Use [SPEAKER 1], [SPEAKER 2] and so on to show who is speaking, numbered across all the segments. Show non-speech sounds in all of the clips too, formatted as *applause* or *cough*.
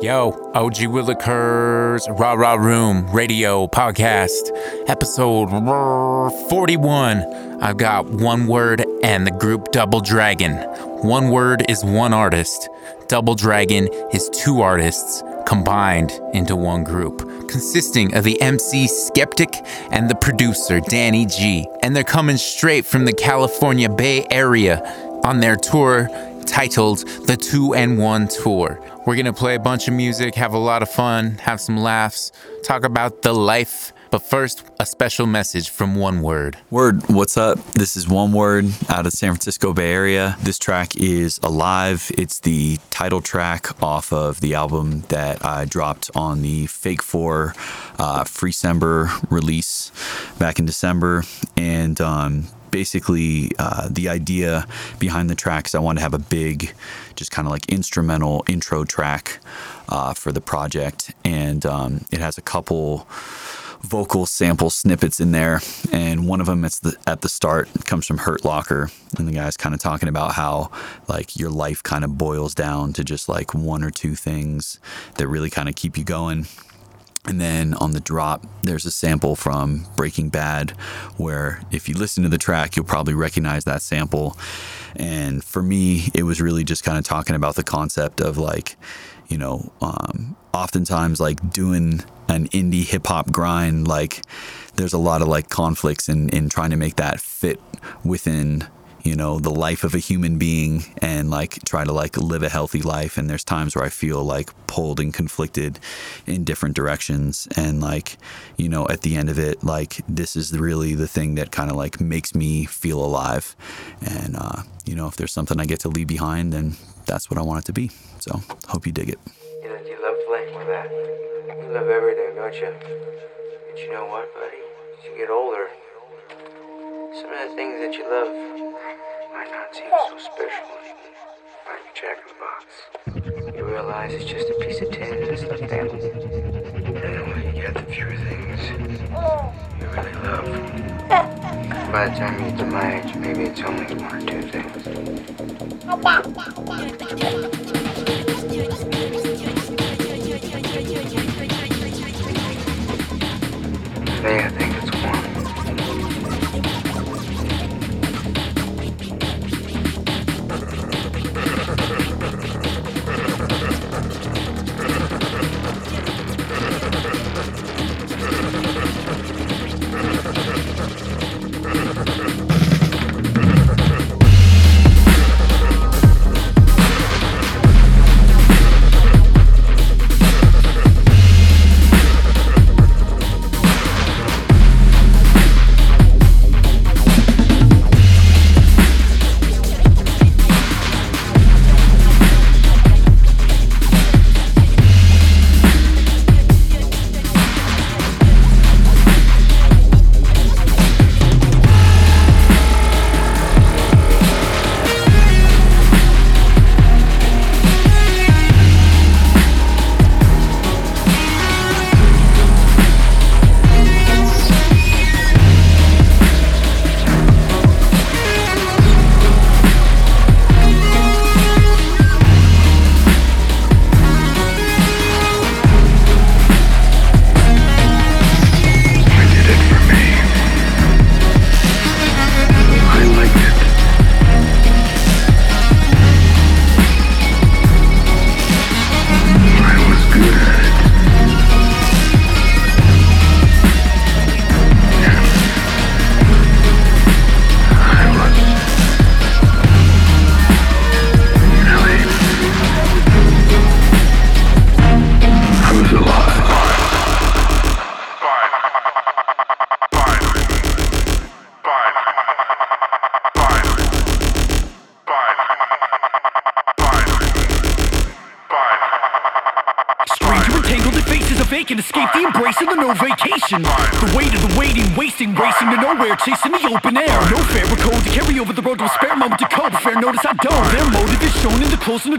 [SPEAKER 1] Yo, OG Willikers, Rah Rah Room, Radio, Podcast, episode 41. I've got one word and the group Double Dragon. One word is one artist, Double Dragon is two artists combined into one group, consisting of the MC Skeptic and the producer Danny G. And they're coming straight from the California Bay Area on their tour titled The Two and One Tour. We're gonna play a bunch of music, have a lot of fun, have some laughs, talk about the life. But first, a special message from One Word.
[SPEAKER 2] Word, what's up? This is One Word out of San Francisco Bay Area. This track is Alive. It's the title track off of the album that I dropped on the Fake 4 uh, Freecember release back in December. And um, basically uh, the idea behind the track is I wanted to have a big, just kind of like instrumental intro track uh, for the project, and um, it has a couple vocal sample snippets in there, and one of them it's the, at the start comes from Hurt Locker, and the guy's kind of talking about how like your life kind of boils down to just like one or two things that really kind of keep you going. And then on the drop, there's a sample from Breaking Bad where if you listen to the track, you'll probably recognize that sample. And for me, it was really just kind of talking about the concept of like, you know, um, oftentimes like doing an indie hip hop grind, like there's a lot of like conflicts in, in trying to make that fit within you know the life of a human being and like try to like live a healthy life and there's times where i feel like pulled and conflicted in different directions and like you know at the end of it like this is really the thing that kind of like makes me feel alive and uh you know if there's something i get to leave behind then that's what i want it to be so hope you dig it
[SPEAKER 3] You know, you love playing with that. You love everything, don't you? But you know what, buddy? As you get older, some of the things that you love might not seem so special anymore. Like Jack in the Box. You realize it's just a piece of tin and it's left there. And when you get the few things you really love, by the time you get to my age, maybe it's only one or two things.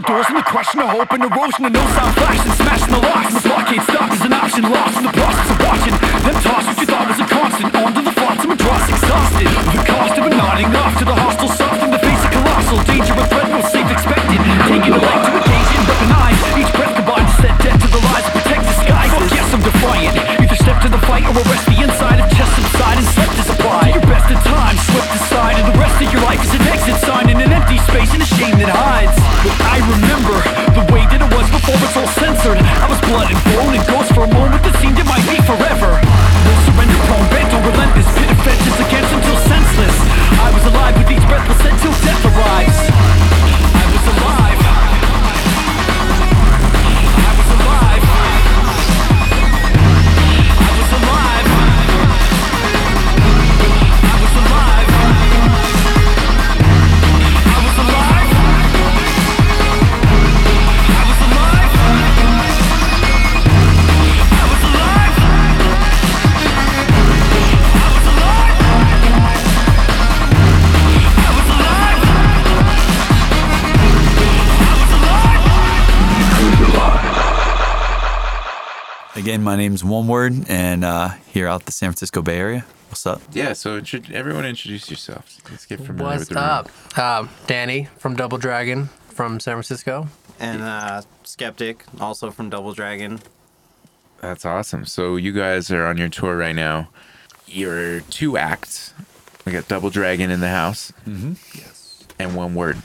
[SPEAKER 4] Doors And the question of hope and erosion of no sound
[SPEAKER 2] One Word, and uh, here out the San Francisco Bay Area. What's up?
[SPEAKER 1] Yeah, so should everyone introduce yourself. Let's get familiar
[SPEAKER 5] What's
[SPEAKER 1] with the room.
[SPEAKER 5] up? Um, Danny from Double Dragon from San Francisco.
[SPEAKER 6] and uh, Skeptic, also from Double Dragon.
[SPEAKER 1] That's awesome. So you guys are on your tour right now. You're two acts. We got Double Dragon in the house. Mm-hmm. Yes. And one word.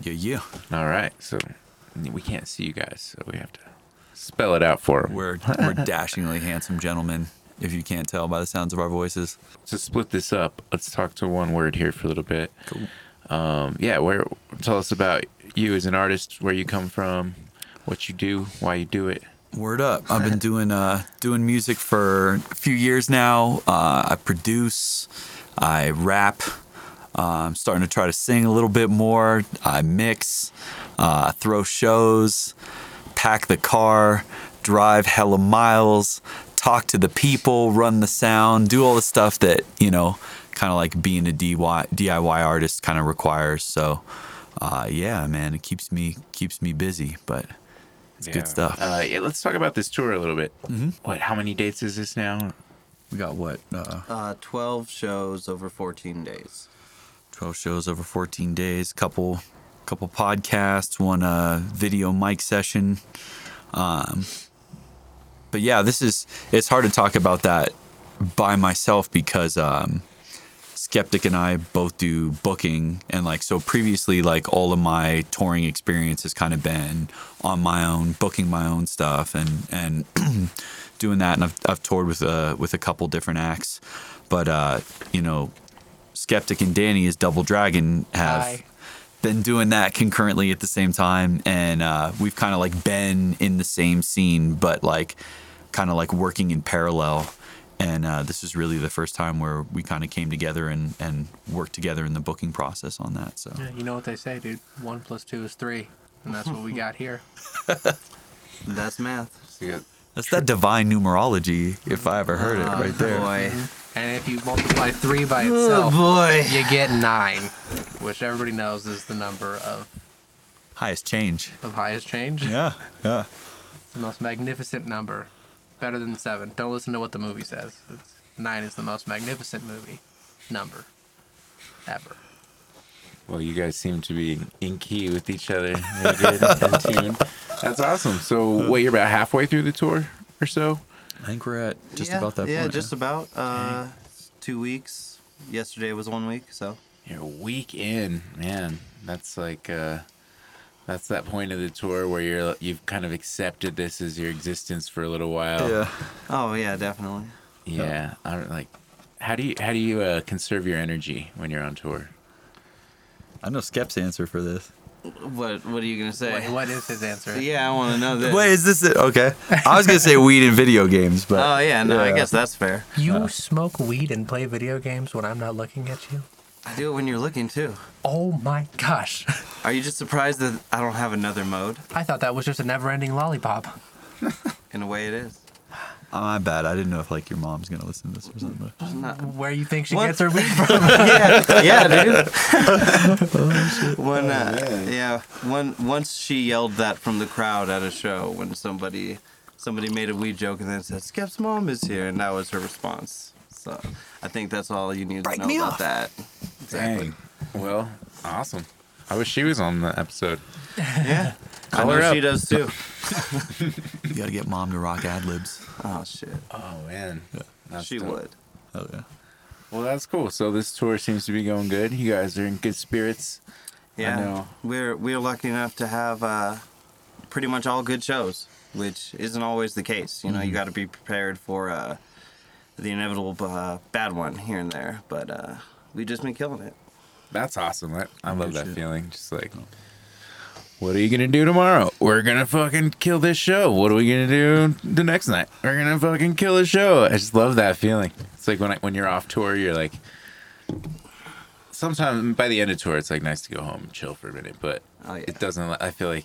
[SPEAKER 2] Yeah, yeah.
[SPEAKER 1] All right. So we can't see you guys, so we have to spell it out for them.
[SPEAKER 2] We're, we're *laughs* dashingly handsome gentlemen, if you can't tell by the sounds of our voices.
[SPEAKER 1] to split this up, let's talk to one word here for a little bit. Cool. Um, yeah, where tell us about you as an artist, where you come from, what you do, why you do it.
[SPEAKER 2] Word up! I've been doing uh, doing music for a few years now. Uh, I produce, I rap. Uh, I'm starting to try to sing a little bit more. I mix, uh, throw shows, pack the car, drive hella miles, talk to the people, run the sound, do all the stuff that you know, kind of like being a DIY DIY artist kind of requires. So, uh, yeah, man, it keeps me keeps me busy, but. It's good stuff.
[SPEAKER 1] Uh, yeah, let's talk about this tour a little bit. Mm-hmm. What? How many dates is this now?
[SPEAKER 2] We got what? Uh,
[SPEAKER 6] Uh, 12 shows over 14 days.
[SPEAKER 2] 12 shows over 14 days, couple couple podcasts, one uh, video mic session. Um, but yeah, this is it's hard to talk about that by myself because um, Skeptic and I both do booking and like so previously like all of my touring experience has kind of been on my own, booking my own stuff and and *clears throat* doing that and I've I've toured with uh with a couple different acts. But uh, you know, Skeptic and Danny as Double Dragon have
[SPEAKER 5] Hi.
[SPEAKER 2] Been doing that concurrently at the same time, and uh, we've kind of like been in the same scene, but like kind of like working in parallel. And uh, this is really the first time where we kind of came together and and worked together in the booking process on that. So
[SPEAKER 5] Yeah, you know what they say, dude. One plus two is three, and that's what we got *laughs* here.
[SPEAKER 6] That's math.
[SPEAKER 2] that's that divine numerology, if I ever heard it, right there.
[SPEAKER 6] Boy.
[SPEAKER 5] And if you multiply three by oh, itself,
[SPEAKER 6] boy.
[SPEAKER 5] you get nine, which everybody knows is the number of,
[SPEAKER 2] Highest change.
[SPEAKER 5] of highest change.
[SPEAKER 2] Yeah, *laughs* yeah.
[SPEAKER 5] The most magnificent number. Better than seven. Don't listen to what the movie says. It's, nine is the most magnificent movie number ever.
[SPEAKER 1] Well, you guys seem to be in key with each other. Really good, *laughs* in tune. That's awesome. So, wait, you're about halfway through the tour or so?
[SPEAKER 2] I think we're at just
[SPEAKER 6] yeah,
[SPEAKER 2] about that point.
[SPEAKER 6] Yeah,
[SPEAKER 2] point.
[SPEAKER 6] just about. Uh, two weeks. Yesterday was one week, so.
[SPEAKER 1] You're a week in, man. That's like uh that's that point of the tour where you're you've kind of accepted this as your existence for a little while.
[SPEAKER 2] yeah.
[SPEAKER 6] Oh, yeah, definitely.
[SPEAKER 1] Yeah. I don't like how do you how do you uh, conserve your energy when you're on tour?
[SPEAKER 2] I know Skep's answer for this.
[SPEAKER 6] What What are you going to say?
[SPEAKER 5] Wait, what is his answer? *laughs*
[SPEAKER 6] Yeah, I want to know this.
[SPEAKER 2] Wait, is this it? Okay. I was gonna say weed in video games, but
[SPEAKER 6] Oh, yeah, no, I guess that's fair.
[SPEAKER 5] You smoke weed and play video games when I'm not looking at you?
[SPEAKER 6] I do it when you're looking, too.
[SPEAKER 5] Oh my gosh. *laughs*
[SPEAKER 6] Are you just surprised that I don't have another mode?
[SPEAKER 5] I thought that was just a never ending lollipop.
[SPEAKER 6] In a way, it is.
[SPEAKER 2] Oh, my bad. I didn't know if like your mom's gonna listen to this or something.
[SPEAKER 6] Not-
[SPEAKER 5] Where you think she
[SPEAKER 6] What?
[SPEAKER 5] gets her weed *laughs* from?
[SPEAKER 6] yeah, yeah, dude. *laughs* when uh, yeah, when once she yelled that from the crowd at a show when somebody somebody made a weed joke and then said Skep's mom is here and that was her response. So I think that's all you need
[SPEAKER 2] Break
[SPEAKER 6] to know
[SPEAKER 2] me
[SPEAKER 6] about
[SPEAKER 2] off.
[SPEAKER 6] that.
[SPEAKER 1] Dang. Well, awesome. I wish she was on the episode.
[SPEAKER 6] Yeah, *laughs* I
[SPEAKER 1] Call her
[SPEAKER 6] know
[SPEAKER 1] up.
[SPEAKER 6] she does too. *laughs*
[SPEAKER 2] You gotta get mom to rock ad libs.
[SPEAKER 6] Oh shit,
[SPEAKER 1] Oh man. That's
[SPEAKER 6] she
[SPEAKER 1] dope.
[SPEAKER 6] would.
[SPEAKER 2] Oh yeah.
[SPEAKER 1] Well, that's cool. So this tour seems to be going good. You guys are in good spirits.
[SPEAKER 6] Yeah,
[SPEAKER 1] know.
[SPEAKER 6] we're we're lucky enough to have uh, pretty much all good shows, which isn't always the case. You know, you got to be prepared for uh, the inevitable uh, bad one here and there, but uh, we just been killing it.
[SPEAKER 1] That's awesome. That, I love that
[SPEAKER 2] shit.
[SPEAKER 1] feeling. Just like, what are you gonna do tomorrow? We're gonna fucking kill this show. What are we gonna do the next night? We're gonna fucking kill a show. I just love that feeling. It's like when I, when you're off tour, you're like. Sometimes by the end of tour, it's like nice to go home and chill for a minute, but
[SPEAKER 6] Oh, yeah.
[SPEAKER 1] it doesn't. I feel like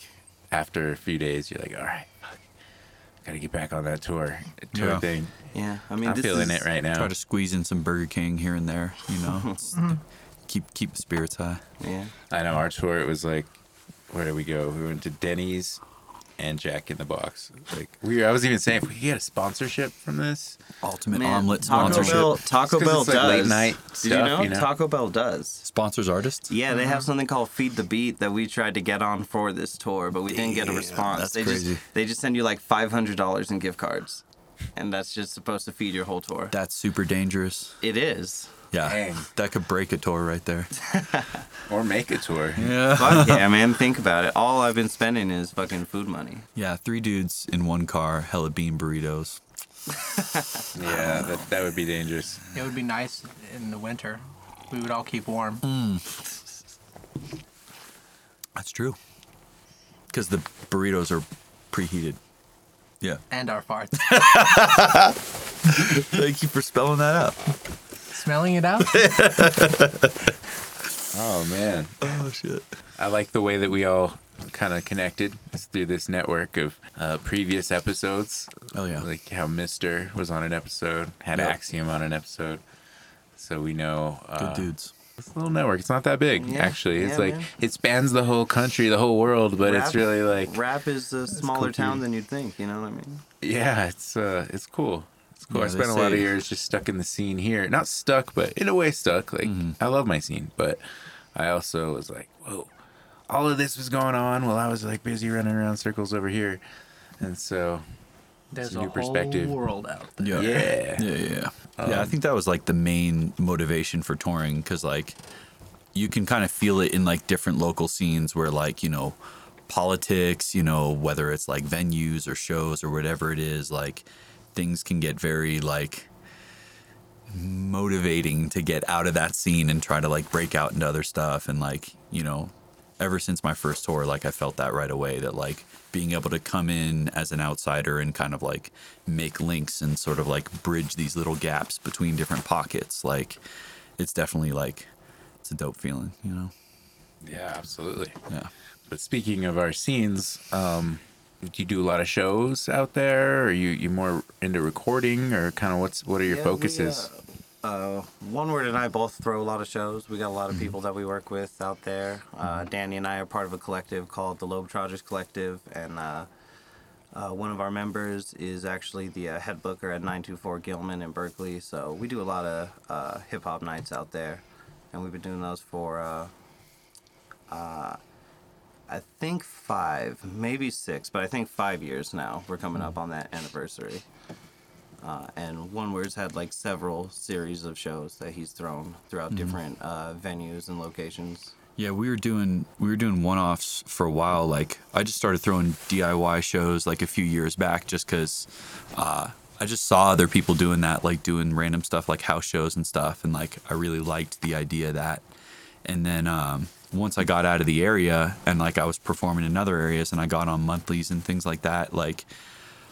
[SPEAKER 1] after a few days, you're like, all right, fuck, gotta get back on that tour tour
[SPEAKER 2] Yeah.
[SPEAKER 1] thing.
[SPEAKER 6] Yeah, I mean,
[SPEAKER 1] I'm feeling
[SPEAKER 6] is,
[SPEAKER 1] it right now.
[SPEAKER 2] Try to squeeze in some Burger King here and there. You know, *laughs* keep keep the spirits high.
[SPEAKER 6] Yeah,
[SPEAKER 1] I know our tour. It was like, where did we go? We went to Denny's and Jack in the Box. Like we, I was even saying, if we could get a sponsorship from this,
[SPEAKER 2] Ultimate
[SPEAKER 6] Man,
[SPEAKER 2] omelet
[SPEAKER 6] Taco
[SPEAKER 2] sponsorship.
[SPEAKER 6] Bell, Taco
[SPEAKER 1] 'cause
[SPEAKER 6] Bell
[SPEAKER 1] it's like
[SPEAKER 6] does.
[SPEAKER 1] late night
[SPEAKER 6] Did
[SPEAKER 1] stuff,
[SPEAKER 6] you know?
[SPEAKER 1] you know?
[SPEAKER 6] Taco Bell does.
[SPEAKER 2] Sponsors artists.
[SPEAKER 6] Yeah, they have something called Feed the Beat that we tried to get on for this tour, but we didn't get a
[SPEAKER 2] Damn,
[SPEAKER 6] response.
[SPEAKER 2] that's
[SPEAKER 6] they
[SPEAKER 2] crazy.
[SPEAKER 6] just they just send you like five hundred dollars in gift cards, and that's just supposed to feed your whole tour.
[SPEAKER 2] That's super dangerous.
[SPEAKER 6] It is.
[SPEAKER 2] Yeah,
[SPEAKER 1] Dang.
[SPEAKER 2] that could break a tour right there. *laughs*
[SPEAKER 1] or make a tour.
[SPEAKER 2] Yeah.
[SPEAKER 6] Fuck yeah, *laughs* man. Think about it. All I've been spending is fucking food money.
[SPEAKER 2] Yeah, three dudes in one car, hella bean burritos. *laughs*
[SPEAKER 1] Yeah, that, that would be dangerous.
[SPEAKER 5] It would be nice in the winter. We would all keep warm. Hmm.
[SPEAKER 2] That's true. Because the burritos are preheated. Yeah.
[SPEAKER 5] And our farts.
[SPEAKER 2] Thank you for spelling that out.
[SPEAKER 5] Smelling it out? *laughs*
[SPEAKER 1] Oh man,
[SPEAKER 2] Oh shit.
[SPEAKER 1] I like the way that we all kind of connected through this network of uh, previous episodes.
[SPEAKER 2] Oh, yeah.
[SPEAKER 1] like how Mister was on an episode, had
[SPEAKER 2] Yep.
[SPEAKER 1] Axiom on an episode, so we know
[SPEAKER 2] Good
[SPEAKER 1] uh,
[SPEAKER 2] dudes.
[SPEAKER 1] It's a little network. It's not that big,
[SPEAKER 6] Yeah,
[SPEAKER 1] actually. It's
[SPEAKER 6] yeah,
[SPEAKER 1] like
[SPEAKER 6] man.
[SPEAKER 1] it spans the whole country, the whole world, but it's really like
[SPEAKER 6] Rap is a smaller
[SPEAKER 1] cool,
[SPEAKER 6] town
[SPEAKER 1] dude.
[SPEAKER 6] than you'd think. You know what I mean?
[SPEAKER 1] yeah, it's uh, it's cool. It's cool.
[SPEAKER 2] Yeah,
[SPEAKER 1] I spent a lot of years just stuck in the scene here. Not stuck, but in a way stuck. Like
[SPEAKER 2] Mm-hmm.
[SPEAKER 1] I love my scene, but I also was like, whoa, all of this was going on while I was like busy running around circles over here, and so
[SPEAKER 5] There's
[SPEAKER 1] It's a
[SPEAKER 5] a
[SPEAKER 1] new
[SPEAKER 5] whole
[SPEAKER 1] perspective.
[SPEAKER 5] world out there.
[SPEAKER 2] Yeah.
[SPEAKER 1] Yeah.
[SPEAKER 2] Yeah, yeah, yeah. yeah, I think that was like the main motivation for touring because like you can kind of feel it in like different local scenes where like, you know, politics, you know, whether it's like venues or shows or whatever it is, like things can get very like motivating to get out of that scene and try to like break out into other stuff and like, you know, ever since my first tour, like I felt that right away that like being able to come in as an outsider and kind of like make links and sort of like bridge these little gaps between different pockets, like it's definitely like it's a dope feeling, you know?
[SPEAKER 1] yeah, absolutely.
[SPEAKER 2] Yeah.
[SPEAKER 1] But speaking of our scenes, um, do you do a lot of shows out there? Or are you you more into recording, or kind of what's what are your
[SPEAKER 6] Yeah, we,
[SPEAKER 1] focuses?
[SPEAKER 6] Uh, One Word and I both throw a lot of shows. We got a lot
[SPEAKER 1] Mm-hmm.
[SPEAKER 6] of people that we work with out there. Uh, Danny and I are part of a collective called the Lobe Trogers Collective, and uh, uh, one of our members is actually the uh, head booker at 924 Gilman in Berkeley. So we do a lot of uh, hip hop nights out there, and we've been doing those for. I think five, maybe six, but I think five years now. We're coming up on that anniversary. Uh, and One Word's had like several series of shows that he's thrown throughout different uh, venues and locations.
[SPEAKER 2] Yeah, we were doing we were doing one-offs for a while. Like I just started throwing DIY shows like a few years back, just because uh, I just saw other people doing that, like doing random stuff like house shows and stuff, and like I really liked the idea of that. And then um, once I got out of the area and like I was performing in other areas and I got on monthlies and things like that, like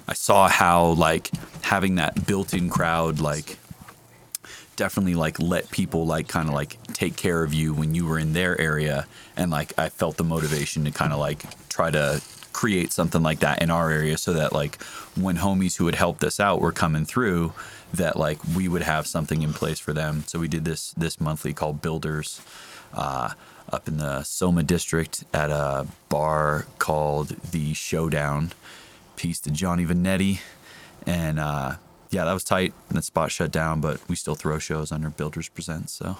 [SPEAKER 2] I saw how like having that built-in crowd like definitely like let people like kind of like take care of you when you were in their area. And like I felt the motivation to kind of like try to create something like that in our area so that like when homies who had helped us out were coming through that like we would have something in place for them. So we did this this monthly called builders. Uh, up in the Soma district at a bar called the Showdown peace to Johnny Vanetti and uh, yeah, that was tight. And that spot shut down, but we still throw shows under Builders Presents. So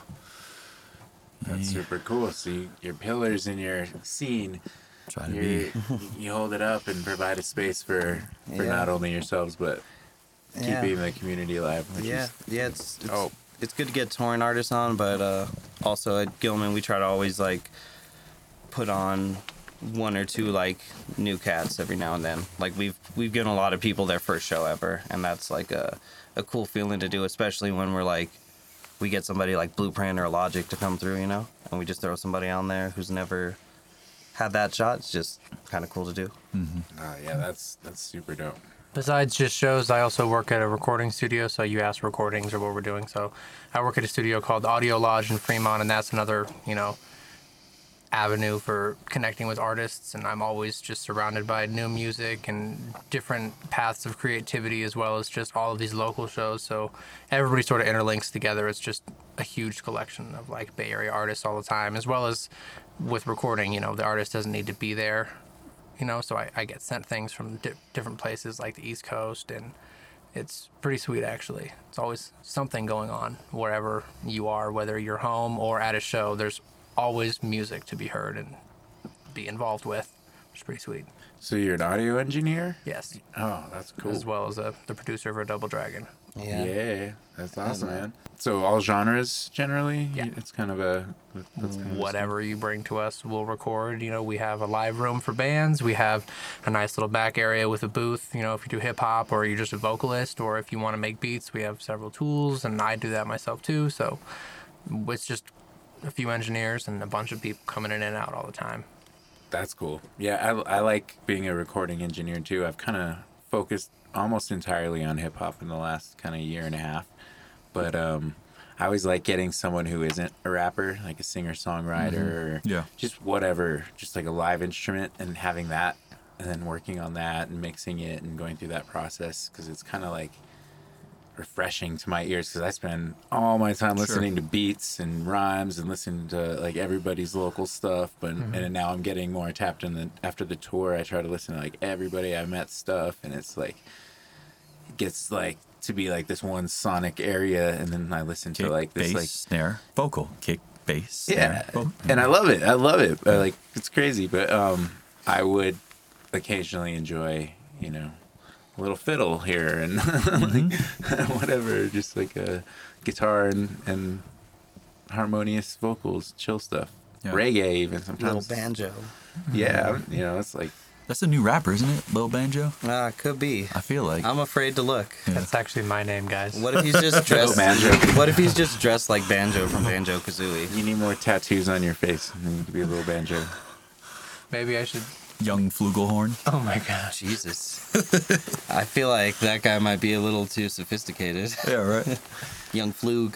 [SPEAKER 1] That's super cool. So you, your pillars in your scene,
[SPEAKER 2] try to
[SPEAKER 1] you
[SPEAKER 2] be. *laughs*
[SPEAKER 1] you hold it up and provide a space for for
[SPEAKER 6] Yeah.
[SPEAKER 1] not only yourselves but
[SPEAKER 6] Yeah.
[SPEAKER 1] keeping the community alive.
[SPEAKER 6] Yeah,
[SPEAKER 1] is,
[SPEAKER 6] yeah, it's it's,
[SPEAKER 1] Oh.
[SPEAKER 6] It's good to get touring artists on, but uh, also at Gilman we try to always like put on one or two like new cats every now and then. Like we've we've given a lot of people their first show ever, and that's like a a cool feeling to do, especially when we're like we get somebody like Blueprint or Logic to come through, you know, and we just throw somebody on there who's never had that shot. It's just kind of cool to do.
[SPEAKER 1] oh, yeah, that's that's super dope.
[SPEAKER 5] Besides just shows, I also work at a recording studio. So you asked recordings or what we're doing. So I work at a studio called Audio Lodge in Fremont, and that's another, you know, avenue for connecting with artists. And I'm always just surrounded by new music and different paths of creativity, as well as just all of these local shows. So everybody sort of interlinks together. It's just a huge collection of like Bay Area artists all the time, as well as with recording. You know, the artist doesn't need to be there you know. So I, I get sent things from di- different places like the East Coast, and it's pretty sweet actually. It's always something going on wherever you are, whether you're home or at a show. There's always music to be heard and be involved with. It's pretty sweet.
[SPEAKER 1] So you're an audio engineer?
[SPEAKER 5] Yes,
[SPEAKER 1] Oh, that's cool.
[SPEAKER 5] as well as a, the producer for Double Dragon.
[SPEAKER 1] Yeah. that's awesome, man. So all genres generally?
[SPEAKER 5] Yeah.
[SPEAKER 1] It's kind of a that's kind of
[SPEAKER 5] whatever you bring to us, we'll record. You know, we have a live room for bands. We have a nice little back area with a booth. You know, if you do hip hop or you're just a vocalist or if you want to make beats, we have several tools, and I do that myself too. So it's just a few engineers and a bunch of people coming in and out all the time.
[SPEAKER 1] That's cool. Yeah, I, I like being a recording engineer too. I've kind of focused almost entirely on hip hop in the last kind of year and a half. But um, I always like getting someone who isn't a rapper, like a singer songwriter or
[SPEAKER 2] Yeah.
[SPEAKER 1] just whatever, just like a live instrument and having that and then working on that and mixing it and going through that process because it's kind of like refreshing to my ears because I spend all my time listening to beats and rhymes and listening to like everybody's local stuff. But and now I'm getting more tapped in the after the tour. I try to listen to like everybody I met stuff, and it's like it gets like to be like this one sonic area, and then I listen to like this
[SPEAKER 2] bass,
[SPEAKER 1] like
[SPEAKER 2] snare, vocal, kick, bass,
[SPEAKER 1] yeah,
[SPEAKER 2] snare,
[SPEAKER 1] and I love it. I love it. Uh, like it's crazy, but um, I would occasionally enjoy, you know, little fiddle here and *laughs* like, *laughs* whatever, just like a guitar and and harmonious vocals, chill stuff,
[SPEAKER 2] Yeah.
[SPEAKER 1] reggae even sometimes.
[SPEAKER 6] Little banjo.
[SPEAKER 1] Yeah, you know, it's like
[SPEAKER 2] That's a new rapper, isn't it? Lil Banjo.
[SPEAKER 6] Ah, could be.
[SPEAKER 2] I feel like.
[SPEAKER 6] I'm afraid to look.
[SPEAKER 5] That's actually my name, guys.
[SPEAKER 6] What if he's just *laughs* dressed?
[SPEAKER 1] Banjo.
[SPEAKER 6] What if he's just dressed like Banjo from Banjo Kazooie?
[SPEAKER 1] you need more tattoos on your face. and You could be a little banjo.
[SPEAKER 5] Maybe I should.
[SPEAKER 2] Young Flugelhorn.
[SPEAKER 5] Oh my gosh.
[SPEAKER 6] Jesus. I feel like that guy might be a little too sophisticated.
[SPEAKER 2] Yeah, right. *laughs*
[SPEAKER 6] Young Flug.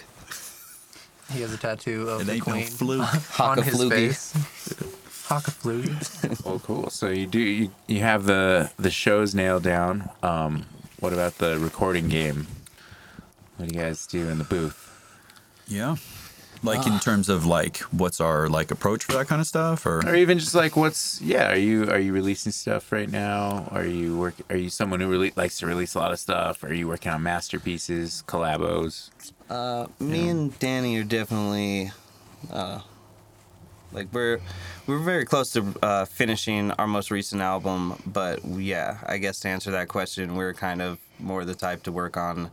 [SPEAKER 5] He has a tattoo of
[SPEAKER 2] It
[SPEAKER 5] the
[SPEAKER 2] ain't no
[SPEAKER 5] queen
[SPEAKER 2] fluke.
[SPEAKER 5] on his
[SPEAKER 6] Hakaflugi.
[SPEAKER 5] face. Hakaflugi. *laughs* *laughs*
[SPEAKER 1] Oh, cool. So you do you, you have the the shows nailed down. Um, what about the recording game? What do you guys do in the booth?
[SPEAKER 2] Yeah. Like in terms of like what's our like approach for that kind of stuff or
[SPEAKER 1] Or even just like what's yeah? Are you are you releasing stuff right now? Are you work? Are you someone who really likes to release a lot of stuff? Are you working on masterpieces, collabos?
[SPEAKER 6] Uh, me and Danny are definitely, uh, like we're we're very close to uh, finishing our most recent album. But yeah, I guess to answer that question, we're kind of more the type to work on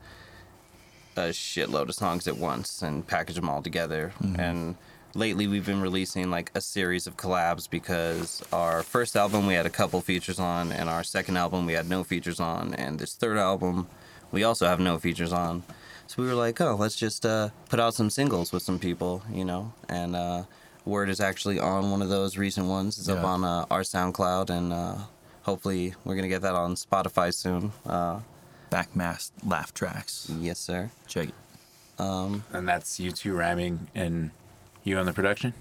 [SPEAKER 6] a shitload of songs at once and package them all together. And lately, we've been releasing like a series of collabs because our first album we had a couple features on, and our second album we had no features on, and this third album we also have no features on. So we were like, oh, let's just uh, put out some singles with some people, you know. And uh, Word is actually on one of those recent ones. It's up on uh, our SoundCloud, and uh, hopefully we're gonna get that on Spotify soon. Uh,
[SPEAKER 2] backmask laugh tracks.
[SPEAKER 6] yes, sir.
[SPEAKER 2] Check it.
[SPEAKER 1] And that's you two rhyming and you on the production.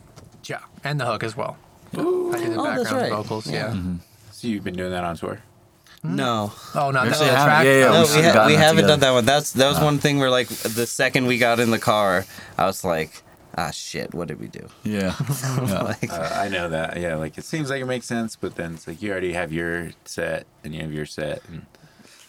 [SPEAKER 5] Yeah, and the hook as well. I do the
[SPEAKER 6] Oh, that's
[SPEAKER 5] background
[SPEAKER 6] right.
[SPEAKER 5] vocals. Yeah.
[SPEAKER 6] Yeah.
[SPEAKER 1] So you've been doing that on tour.
[SPEAKER 6] No,
[SPEAKER 5] Oh no,
[SPEAKER 2] We
[SPEAKER 5] no,
[SPEAKER 2] actually
[SPEAKER 5] the
[SPEAKER 2] have-
[SPEAKER 5] track.
[SPEAKER 2] yeah, yeah,
[SPEAKER 5] oh,
[SPEAKER 6] no,
[SPEAKER 2] we
[SPEAKER 6] we,
[SPEAKER 2] should've
[SPEAKER 6] ha-
[SPEAKER 2] gotten
[SPEAKER 6] we
[SPEAKER 2] that
[SPEAKER 6] haven't
[SPEAKER 2] together.
[SPEAKER 6] done that one. That's that was one thing where like the second we got in the car, I was like, ah, shit, what did we do?
[SPEAKER 2] Yeah. *laughs* yeah.
[SPEAKER 6] Like,
[SPEAKER 1] Uh, I know that. Yeah, like it seems like it makes sense, but then it's like you already have your set and you have your set. And